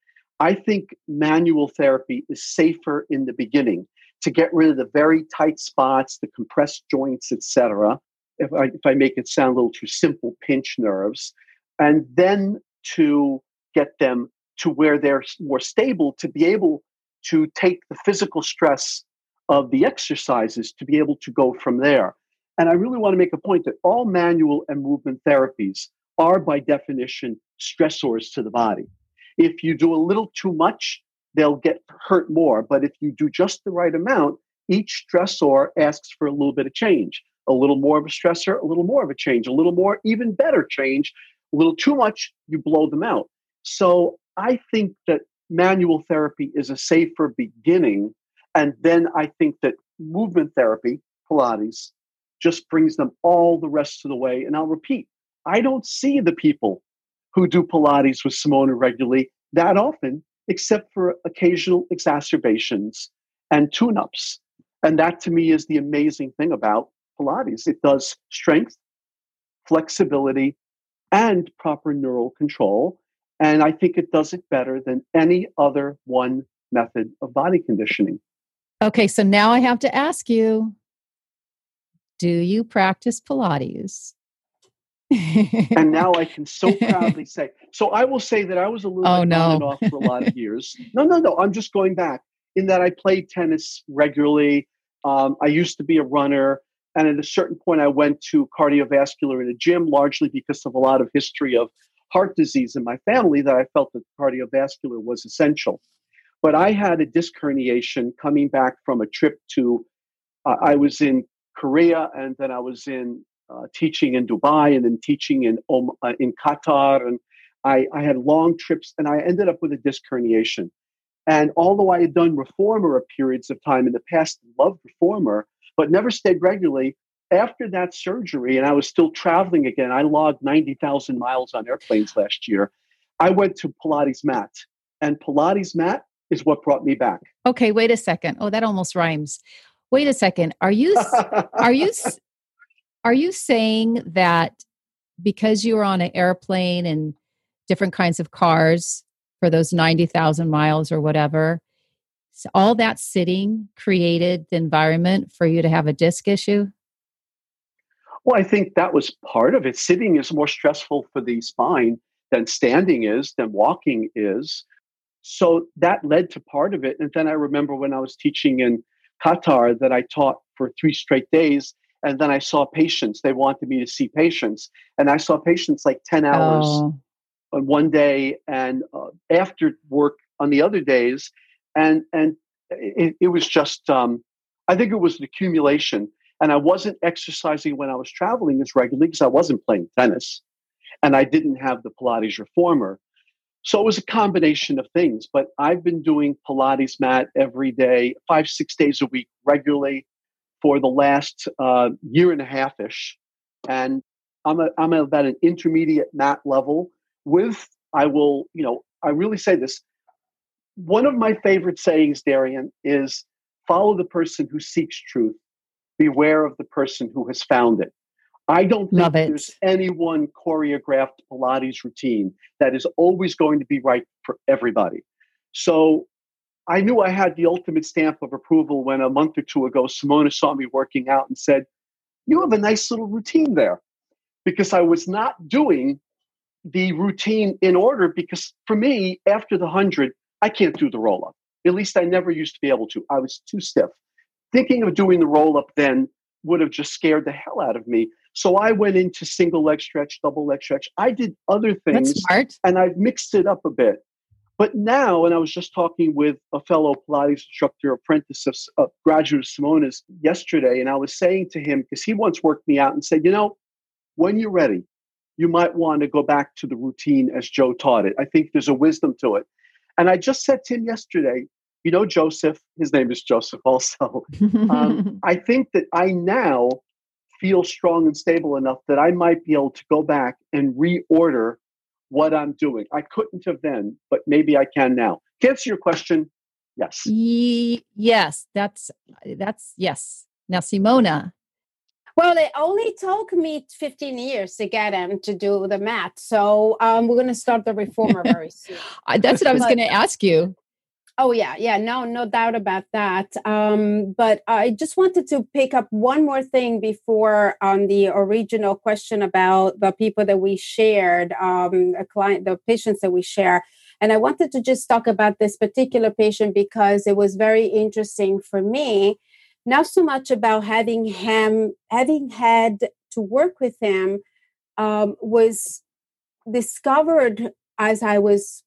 I think manual therapy is safer in the beginning to get rid of the very tight spots, the compressed joints, etc. If I, if I make it sound a little too simple, pinch nerves, and then to get them to where they're more stable to be able to take the physical stress of the exercises to be able to go from there. And I really want to make a point that all manual and movement therapies are, by definition, stressors to the body. If you do a little too much, they'll get hurt more. But if you do just the right amount, each stressor asks for a little bit of change. A little more of a stressor, a little more of a change, a little more, even better change. A little too much, you blow them out. So I think that manual therapy is a safer beginning. And then I think that movement therapy, Pilates, just brings them all the rest of the way. And I'll repeat, I don't see the people who do Pilates with Simona regularly that often, except for occasional exacerbations and tune ups. And that to me is the amazing thing about Pilates. It does strength, flexibility, and proper neural control. And I think it does it better than any other one method of body conditioning. Okay, so now I have to ask you do you practice Pilates? And now I can so proudly say. So I will say that I was a little oh, no. on and off for a lot of years. No, no, no. I'm just going back in that I played tennis regularly. Um, I used to be a runner. And at a certain point, I went to cardiovascular in a gym, largely because of a lot of history of heart disease in my family that I felt that cardiovascular was essential. But I had a disc herniation coming back from a trip to, uh, I was in Korea and then I was in uh, teaching in Dubai and then teaching in, um, uh, in Qatar. And I, I had long trips and I ended up with a disc herniation. And although I had done reformer periods of time in the past, loved reformer, but never stayed regularly, after that surgery, and I was still traveling again, I logged 90,000 miles on airplanes last year. I went to Pilates mat, and Pilates mat is what brought me back. Okay, wait a second. Oh, that almost rhymes. Wait a second. Are you are you are you saying that because you were on an airplane and different kinds of cars for those 90,000 miles or whatever, so all that sitting created the environment for you to have a disc issue? Well, I think that was part of it. Sitting is more stressful for the spine than standing is, than walking is. So that led to part of it. And then I remember when I was teaching in Qatar that I taught for three straight days. And then I saw patients. They wanted me to see patients. And I saw patients like 10 hours oh. on one day and uh, after work on the other days. And, and it, it was just, um, I think it was an accumulation. And I wasn't exercising when I was traveling as regularly because I wasn't playing tennis and I didn't have the Pilates reformer. So it was a combination of things, but I've been doing Pilates mat every day, five, six days a week regularly for the last uh, year and a half ish. And I'm, a, I'm at an intermediate mat level with, I will, you know, I really say this. One of my favorite sayings, Darien, is follow the person who seeks truth, beware of the person who has found it. I don't think Love there's any one choreographed Pilates routine that is always going to be right for everybody. So I knew I had the ultimate stamp of approval when a month or two ago Simona saw me working out and said, You have a nice little routine there. Because I was not doing the routine in order because for me, after the 100, I can't do the roll up. At least I never used to be able to. I was too stiff. Thinking of doing the roll up then would have just scared the hell out of me. So I went into single leg stretch, double leg stretch. I did other things and I've mixed it up a bit. But now, and I was just talking with a fellow Pilates instructor, apprentice of, of graduate of Simona's yesterday, and I was saying to him, because he once worked me out and said, you know, when you're ready, you might want to go back to the routine as Joe taught it. I think there's a wisdom to it. And I just said to him yesterday, you know, Joseph, his name is Joseph also. um, I think that I now feel strong and stable enough that I might be able to go back and reorder what I'm doing. I couldn't have then, but maybe I can now. To answer your question, yes. Ye- yes, that's that's yes. Now, Simona. Well, it only took me 15 years to get him to do the math. So um, we're going to start the reformer very soon. that's what I was going to ask you. Oh yeah, yeah, no, no doubt about that. Um, but I just wanted to pick up one more thing before on um, the original question about the people that we shared, um, a client, the patients that we share. And I wanted to just talk about this particular patient because it was very interesting for me. Not so much about having him, having had to work with him, um, was discovered as I was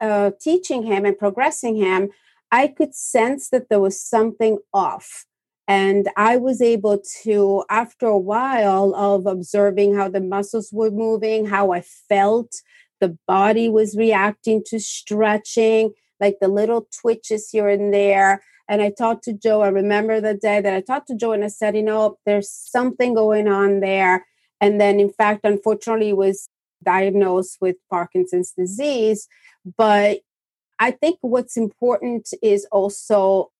uh, teaching him and progressing him, I could sense that there was something off. And I was able to, after a while of observing how the muscles were moving, how I felt the body was reacting to stretching, like the little twitches here and there. And I talked to Joe. I remember the day that I talked to Joe and I said, you know, there's something going on there. And then, in fact, unfortunately, it was diagnosed with Parkinson's disease. But I think what's important is also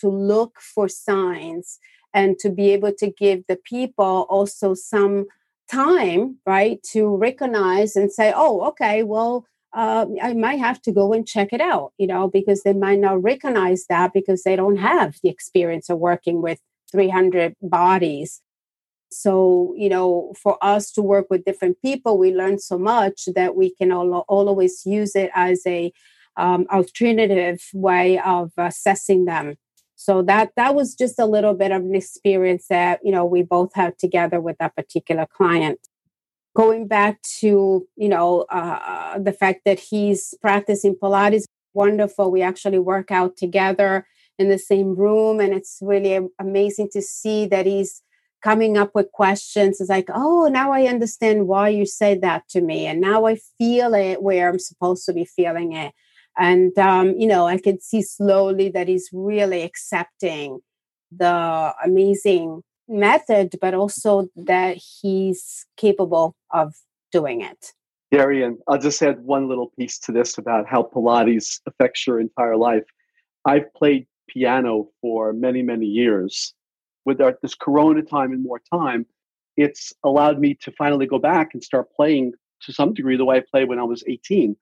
to look for signs and to be able to give the people also some time, right, to recognize and say, oh, okay, well, uh, I might have to go and check it out, you know, because they might not recognize that because they don't have the experience of working with 300 bodies. So, you know, for us to work with different people, we learn so much that we can all, always use it as a um, alternative way of assessing them. So that that was just a little bit of an experience that you know we both had together with that particular client. Going back to you know uh, the fact that he's practicing Pilates, wonderful. We actually work out together in the same room, and it's really amazing to see that he's coming up with questions. Is like oh now i understand why you said that to me and now i feel it where i'm supposed to be feeling it. And um, you know i can see slowly that he's really accepting the amazing method but also that he's capable of doing it. Darien, I'll just add one little piece to this about how Pilates affects your entire life. I've played piano for many, many years with our, this corona time and more time, it's allowed me to finally go back and start playing to some degree the way I played when I was 18.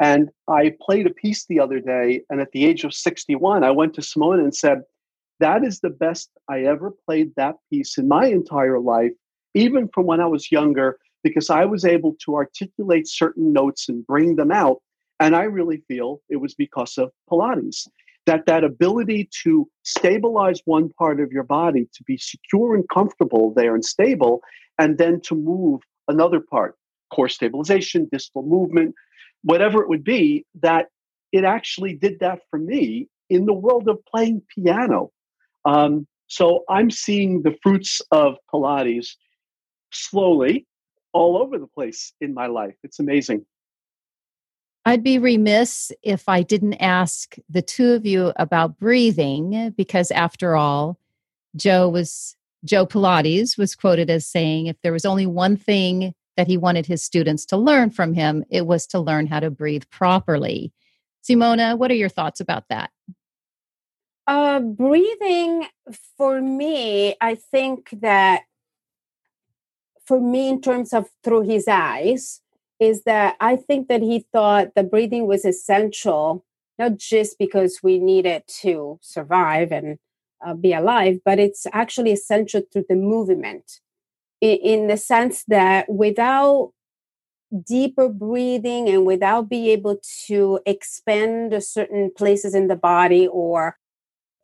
And I played a piece the other day, and at the age of 61, I went to Simone and said, That is the best I ever played that piece in my entire life, even from when I was younger, because I was able to articulate certain notes and bring them out. And I really feel it was because of Pilates that that ability to stabilize one part of your body to be secure and comfortable there and stable and then to move another part core stabilization distal movement whatever it would be that it actually did that for me in the world of playing piano. Um, so i'm seeing the fruits of pilates slowly all over the place in my life. It's amazing I'd be remiss if I didn't ask the two of you about breathing, because after all, Joe was Joe Pilates was quoted as saying if there was only one thing that he wanted his students to learn from him, it was to learn how to breathe properly. Simona, what are your thoughts about that? Uh, breathing for me, I think that for me, in terms of through his eyes, is that I think that he thought the breathing was essential, not just because we need it to survive and uh, be alive, but it's actually essential to the movement. In, in the sense that without deeper breathing and without being able to expand certain places in the body or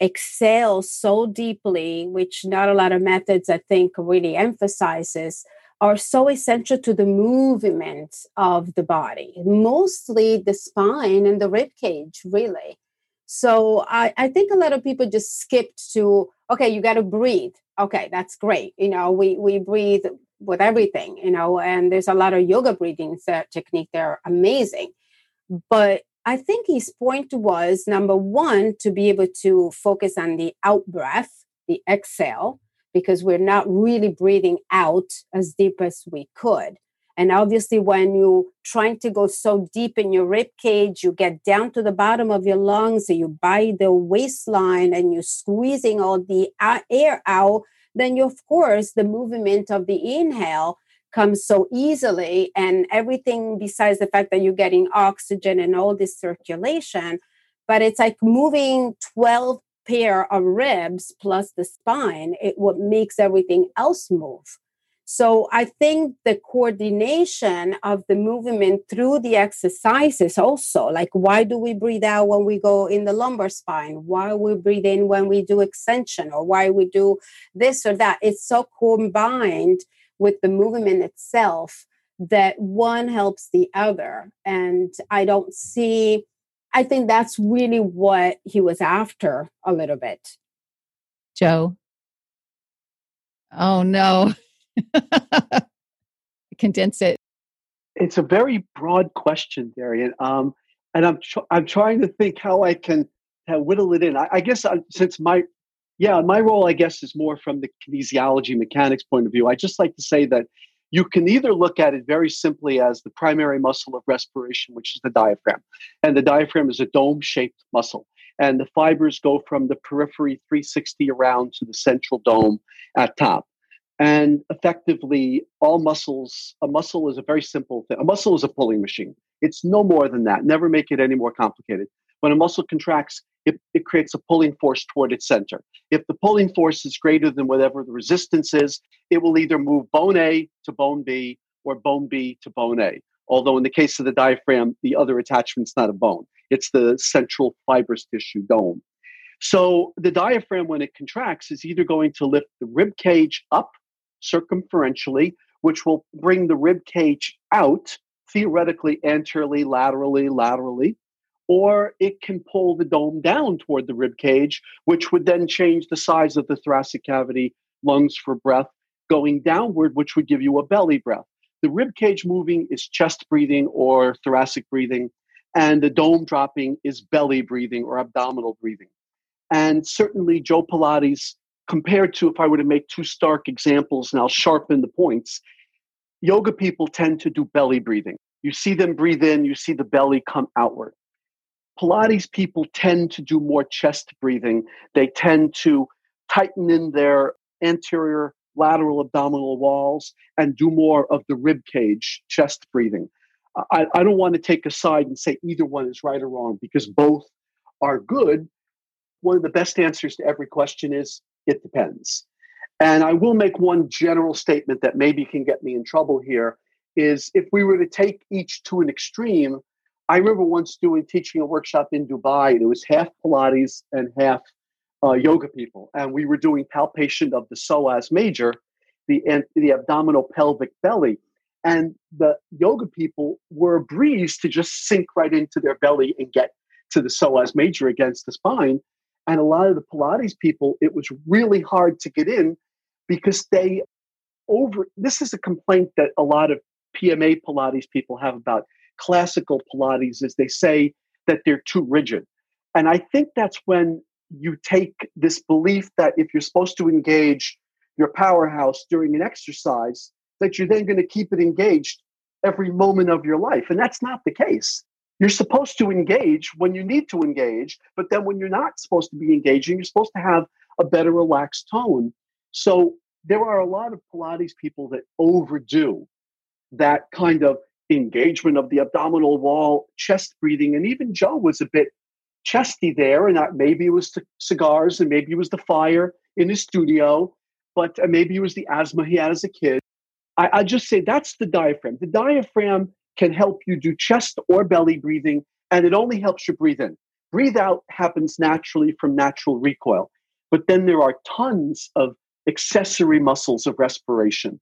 exhale so deeply, which not a lot of methods I think really emphasizes, are so essential to the movement of the body, mostly the spine and the rib cage, really. So I, I think a lot of people just skipped to, okay, you got to breathe. Okay, that's great. You know, we, we breathe with everything, you know, and there's a lot of yoga breathing technique. They're amazing. But I think his point was number one, to be able to focus on the out breath, the exhale, because we're not really breathing out as deep as we could. And obviously, when you're trying to go so deep in your rib cage, you get down to the bottom of your lungs, and you by the waistline, and you're squeezing all the air out. Then, you, of course, the movement of the inhale comes so easily, and everything besides the fact that you're getting oxygen and all this circulation but it's like moving 12 pair of ribs plus the spine, it what makes everything else move. So I think the coordination of the movement through the exercises also, like why do we breathe out when we go in the lumbar spine? Why we breathe in when we do extension or why we do this or that? It's so combined with the movement itself that one helps the other. And I don't see, I think that's really what he was after a little bit. Joe. Oh no. Condense it. It's a very broad question, Darien. Um, and I'm tr- I'm trying to think how I can uh, whittle it in. I, I guess I, since my yeah my role I guess is more from the kinesiology mechanics point of view. I just like to say that you can either look at it very simply as the primary muscle of respiration, which is the diaphragm, and the diaphragm is a dome-shaped muscle, and the fibers go from the periphery 360 around to the central dome at top. And effectively, all muscles, a muscle is a very simple thing. A muscle is a pulling machine. It's no more than that. Never make it any more complicated. When a muscle contracts, it, it creates a pulling force toward its center. If the pulling force is greater than whatever the resistance is, it will either move bone A to bone B or bone B to bone A. Although in the case of the diaphragm, the other attachment's not a bone, it's the central fibrous tissue dome. So the diaphragm, when it contracts, is either going to lift the rib cage up circumferentially, which will bring the rib cage out theoretically anteriorly, laterally, laterally, or it can pull the dome down toward the rib cage, which would then change the size of the thoracic cavity, lungs for breath, going downward, which would give you a belly breath. The rib cage moving is chest breathing or thoracic breathing, and the dome dropping is belly breathing or abdominal breathing. And certainly, Joe Pilates compared to if I were to make two stark examples and I'll sharpen the points, yoga people tend to do belly breathing. You see them breathe in, you see the belly come outward. Pilates people tend to do more chest breathing. They tend to tighten in their anterior lateral abdominal walls and do more of the rib cage chest breathing. I, I don't want to take a side and say either one is right or wrong because both are good. One of the best answers to every question is it depends. And I will make one general statement that maybe can get me in trouble here is if we were to take each to an extreme, I remember once doing teaching a workshop in Dubai, and it was half Pilates and half uh, yoga people, and we were doing palpation of the psoas major, the the abdominal pelvic belly, and the yoga people were a breeze to just sink right into their belly and get to the psoas major against the spine. And a lot of the Pilates people, it was really hard to get in because they over. This is a complaint that a lot of PMA Pilates people have about classical Pilates is they say that they're too rigid. And I think that's when you take this belief that if you're supposed to engage your powerhouse during an exercise, that you're then going to keep it engaged every moment of your life. And that's not the case. You're supposed to engage when you need to engage, but then when you're not supposed to be engaging, you're supposed to have a better relaxed tone. So there are a lot of Pilates people that overdo that kind of engagement of the abdominal wall, chest breathing, and even Joe was a bit chesty there, and that maybe it was the cigars, and maybe it was the fire in his studio, but uh, maybe it was the asthma he had as a kid. I, I just say that's the diaphragm. The diaphragm can help you do chest or belly breathing, and it only helps you breathe in. Breathe out happens naturally from natural recoil. But then there are tons of accessory muscles of respiration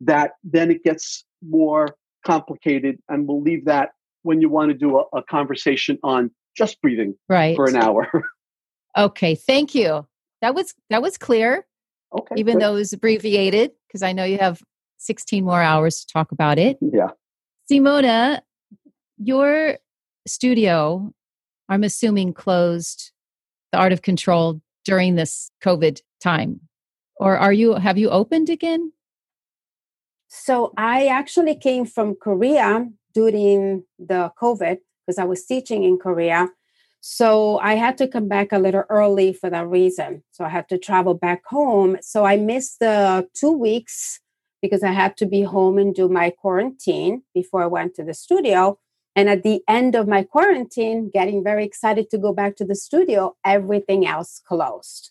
that then it gets more complicated. And we'll leave that when you want to do a, a conversation on just breathing right. for an hour. okay. Thank you. That was that was clear. Okay. Even though it was abbreviated, because I know you have 16 more hours to talk about it. Yeah. Simona, your studio, I'm assuming, closed the art of control during this COVID time. Or are you have you opened again? So I actually came from Korea during the COVID because I was teaching in Korea. So I had to come back a little early for that reason. So I had to travel back home. So I missed the two weeks because I had to be home and do my quarantine before I went to the studio. And at the end of my quarantine, getting very excited to go back to the studio, everything else closed.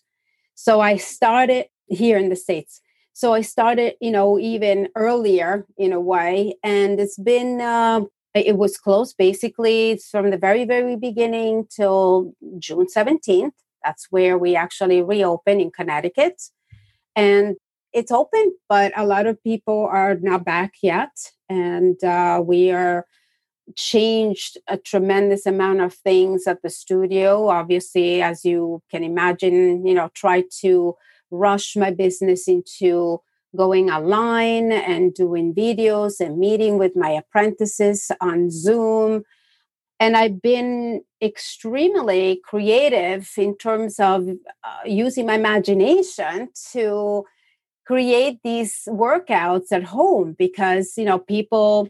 So I started here in the States. So I started, you know, even earlier in a way. And it's been, uh, it was closed basically It's from the very, very beginning till June 17th. That's where we actually reopened in Connecticut. And it's open, but a lot of people are not back yet. And uh, we are changed a tremendous amount of things at the studio. Obviously, as you can imagine, you know, try to rush my business into going online and doing videos and meeting with my apprentices on Zoom. And I've been extremely creative in terms of uh, using my imagination to create these workouts at home because, you know, people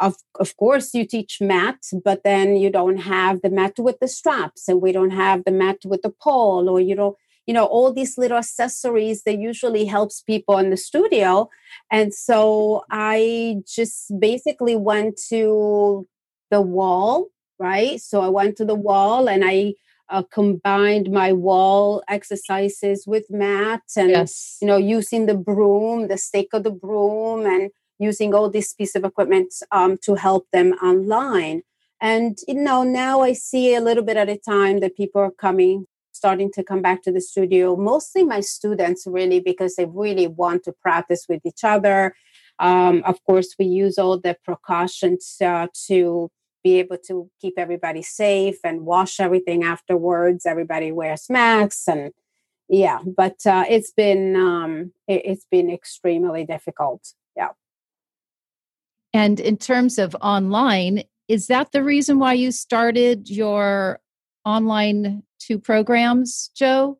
of, of course you teach mat but then you don't have the mat with the straps and we don't have the mat with the pole or you don't you know all these little accessories that usually helps people in the studio and so i just basically went to the wall right so i went to the wall and i uh, combined my wall exercises with mat and yes. you know using the broom the stake of the broom and using all this piece of equipment um, to help them online. And you know, now I see a little bit at a time that people are coming, starting to come back to the studio. Mostly my students, really, because they really want to practice with each other. Um, of course, we use all the precautions uh, to be able to keep everybody safe and wash everything afterwards. Everybody wears masks and yeah, but uh, it's been um, it, it's been extremely difficult. Yeah. And in terms of online, is that the reason why you started your online two programs, Joe?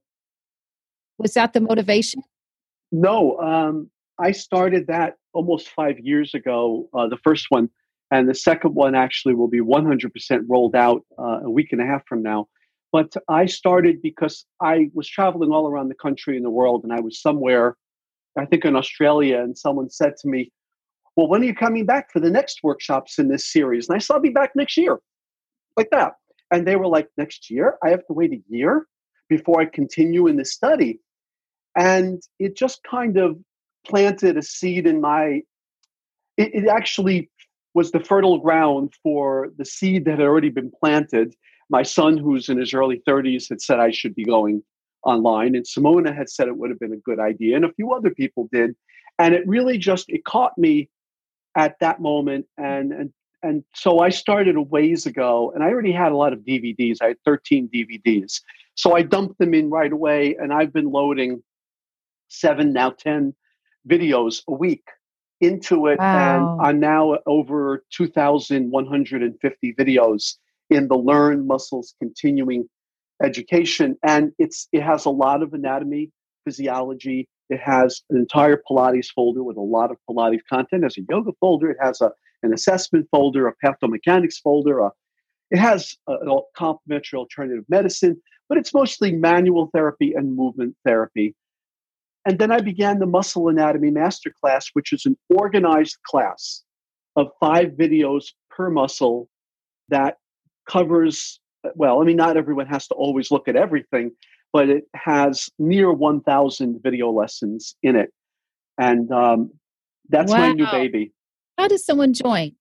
Was that the motivation? No, um, I started that almost five years ago, uh, the first one. And the second one actually will be 100% rolled out uh, a week and a half from now. But I started because I was traveling all around the country and the world, and I was somewhere, I think in Australia, and someone said to me, well, when are you coming back for the next workshops in this series? And I said, I'll be back next year, like that. And they were like, next year? I have to wait a year before I continue in the study. And it just kind of planted a seed in my, it, it actually was the fertile ground for the seed that had already been planted. My son, who's in his early 30s, had said I should be going online, and Simona had said it would have been a good idea, and a few other people did. And it really just it caught me at that moment and and and so I started a ways ago, and I already had a lot of DVDs. I had 13 DVDs. So I dumped them in right away, and I've been loading seven, now 10 videos a week into it. Wow. And I'm now over 2,150 videos in the Learn Muscles Continuing Education. And it's it has a lot of anatomy, physiology, it has an entire Pilates folder with a lot of Pilates content. It has a yoga folder. It has a, an assessment folder, a pathomechanics folder. A, it has a, a complementary alternative medicine, but it's mostly manual therapy and movement therapy. And then I began the Muscle Anatomy Masterclass, which is an organized class of five videos per muscle that covers, well, I mean, not everyone has to always look at everything, but it has near 1,000 video lessons in it. And um, that's wow. my new baby. How does someone join?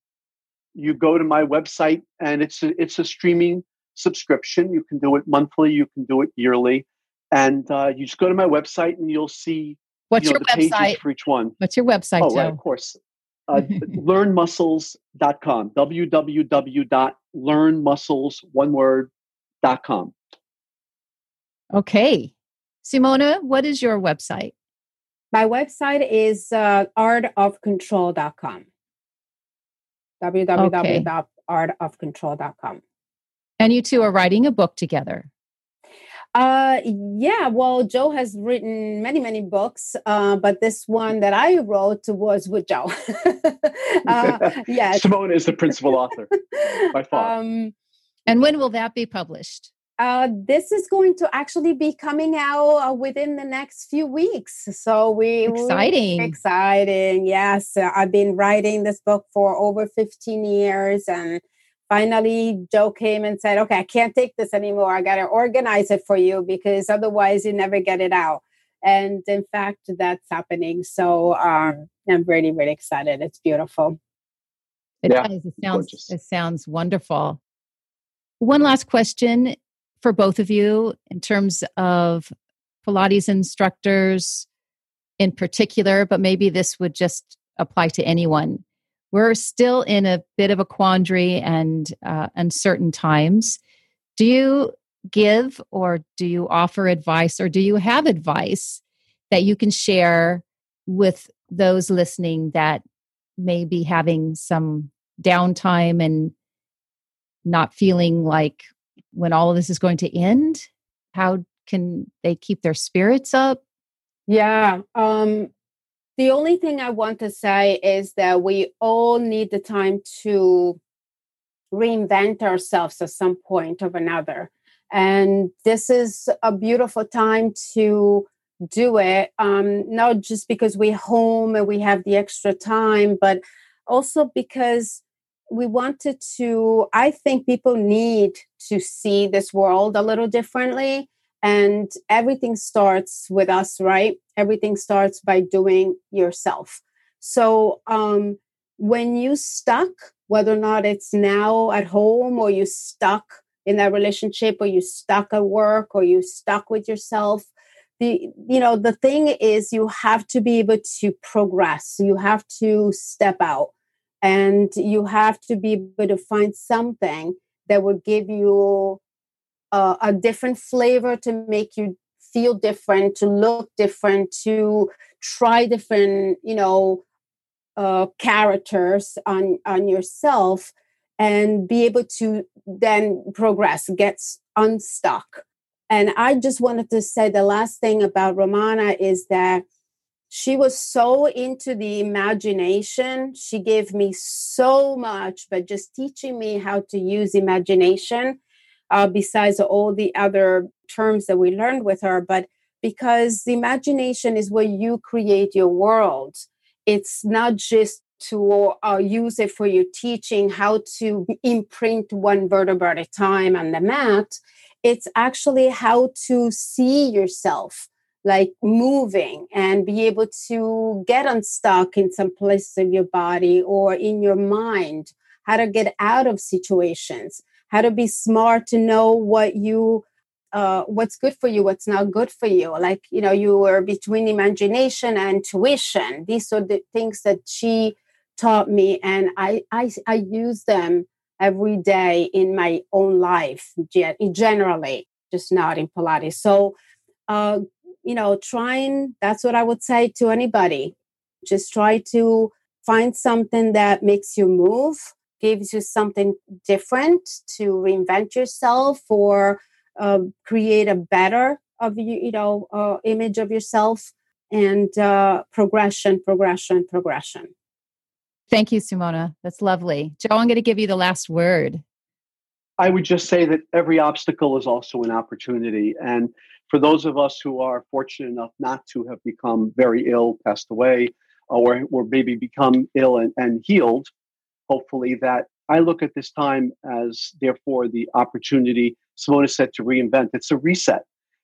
You go to my website, and it's a, it's a streaming subscription. You can do it monthly, you can do it yearly, and uh, you just go to my website, and you'll see what's you know, your website for each one. What's your website? Oh, Joe? right, of course. Uh, learnmuscles.com. www.learnmuscles, one word, dot com. Okay. Simona, what is your website? My website is uh, artofcontrol.com. www.artofcontrol.com. And you two are writing a book together. Uh, yeah, well, Joe has written many, many books, uh, but this one that I wrote was with Joe. uh, yeah, Simone is the principal author by far. Um, and when will that be published? Uh, this is going to actually be coming out uh, within the next few weeks. So we exciting, we, exciting. Yes, uh, I've been writing this book for over 15 years, and finally Joe came and said, "Okay, I can't take this anymore. I got to organize it for you because otherwise you never get it out." And in fact, that's happening. So um, I'm really, really excited. It's beautiful. It yeah, does. It sounds. Gorgeous. It sounds wonderful. One last question for both of you in terms of Pilates instructors in particular, but maybe this would just apply to anyone. We're still in a bit of a quandary and uh, uncertain times. Do you give or do you offer advice or do you have advice that you can share with those listening that may be having some downtime and not feeling like when all of this is going to end? How can they keep their spirits up? Yeah. Um, the only thing I want to say is that we all need the time to reinvent ourselves at some point or another. And this is a beautiful time to do it, um, not just because we're home and we have the extra time, but also because we wanted to, I think people need to see this world a little differently. And everything starts with us, right? Everything starts by doing yourself. So um, when you stuck, whether or not it's now at home or you stuck in that relationship or you stuck at work or you stuck with yourself, the you know the thing is you have to be able to progress. You have to step out and you have to be able to find something that will give you uh, a different flavor to make you feel different to look different to try different you know uh, characters on on yourself and be able to then progress get unstuck. And i just wanted to say the last thing about romana is that she was so into the imagination. She gave me so much, but just teaching me how to use imagination, uh, besides all the other terms that we learned with her. But because the imagination is where you create your world, it's not just to uh, use it for your teaching how to imprint one vertebra at a time on the mat. It's actually how to see yourself like moving and be able to get unstuck in some places of your body or in your mind. How to get out of situations. How to be smart to know what you uh, what's good for you what's not good for you. Like you know you were between imagination and intuition. These are the things that she taught me and i i, I use them every day in my own life generally just not in pilates. So uh, you know, trying, that's what I would say to anybody. Just try to find something that makes you move, gives you something different to reinvent yourself or uh, create a better of you, you know, uh, image of yourself and uh, progression, progression, progression. Thank you, Simona. That's lovely. Joe, I'm going to give you the last word. I would just say that every obstacle is also an opportunity. And for those of us who are fortunate enough not to have become very ill, passed away, uh, or, or maybe become ill and, and healed, hopefully that I look at this time as therefore the opportunity, Simona said, to reinvent. It's a reset.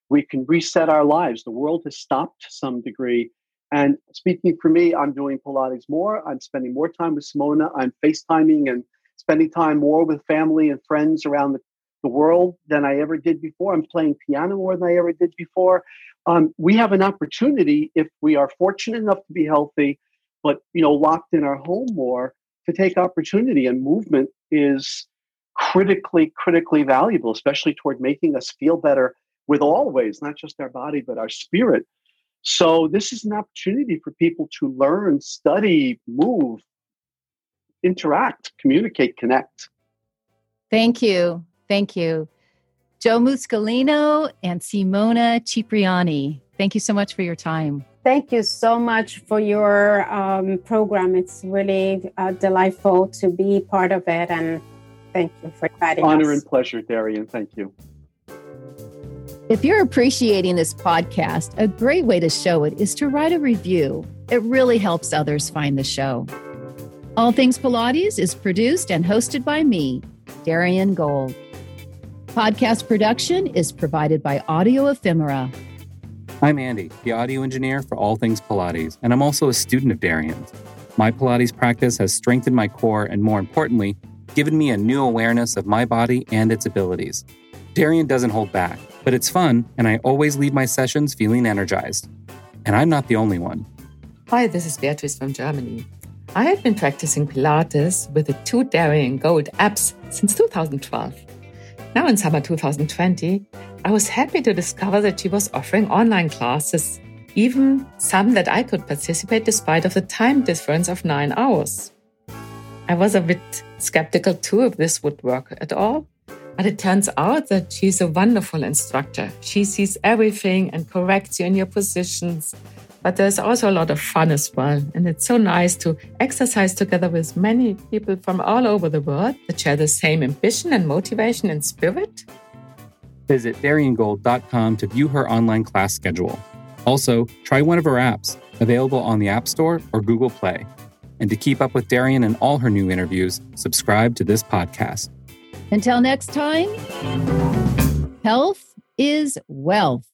We can reset our lives. The world has stopped to some degree. And speaking for me, I'm doing Pilates more. I'm spending more time with Simona. I'm FaceTiming and spending time more with family and friends around the the world than I ever did before. I'm playing piano more than I ever did before. Um, we have an opportunity if we are fortunate enough to be healthy, but you know, locked in our home more to take opportunity. And movement is critically, critically valuable, especially toward making us feel better with all ways, not just our body, but our spirit. So this is an opportunity for people to learn, study, move, interact, communicate, connect. Thank you. Thank you. Joe Muscolino and Simona Cipriani. Thank you so much for your time. Thank you so much for your um, program. It's really uh, delightful to be part of it. And thank you for inviting Honor us. Honor and pleasure, Darien. Thank you. If you're appreciating this podcast, a great way to show it is to write a review. It really helps others find the show. All Things Pilates is produced and hosted by me, Darien Gold. Podcast production is provided by Audio Ephemera. I'm Andy, the audio engineer for All Things Pilates, and I'm also a student of Darien's. My Pilates practice has strengthened my core and, more importantly, given me a new awareness of my body and its abilities. Darien doesn't hold back, but it's fun, and I always leave my sessions feeling energized. And I'm not the only one. Hi, this is Beatrice from Germany. I have been practicing Pilates with the two Darien Gold apps since 2012. Now, in summer 2020, I was happy to discover that she was offering online classes even some that I could participate despite of the time difference of nine hours. I was a bit skeptical too if this would work at all, but it turns out that she's a wonderful instructor. She sees everything and corrects you in your positions. But there's also a lot of fun as well. And it's so nice to exercise together with many people from all over the world that share the same ambition and motivation and spirit. Visit DarienGold.com to view her online class schedule. Also, try one of her apps, available on the App Store or Google Play. And to keep up with Darien and all her new interviews, subscribe to this podcast. Until next time, health is wealth.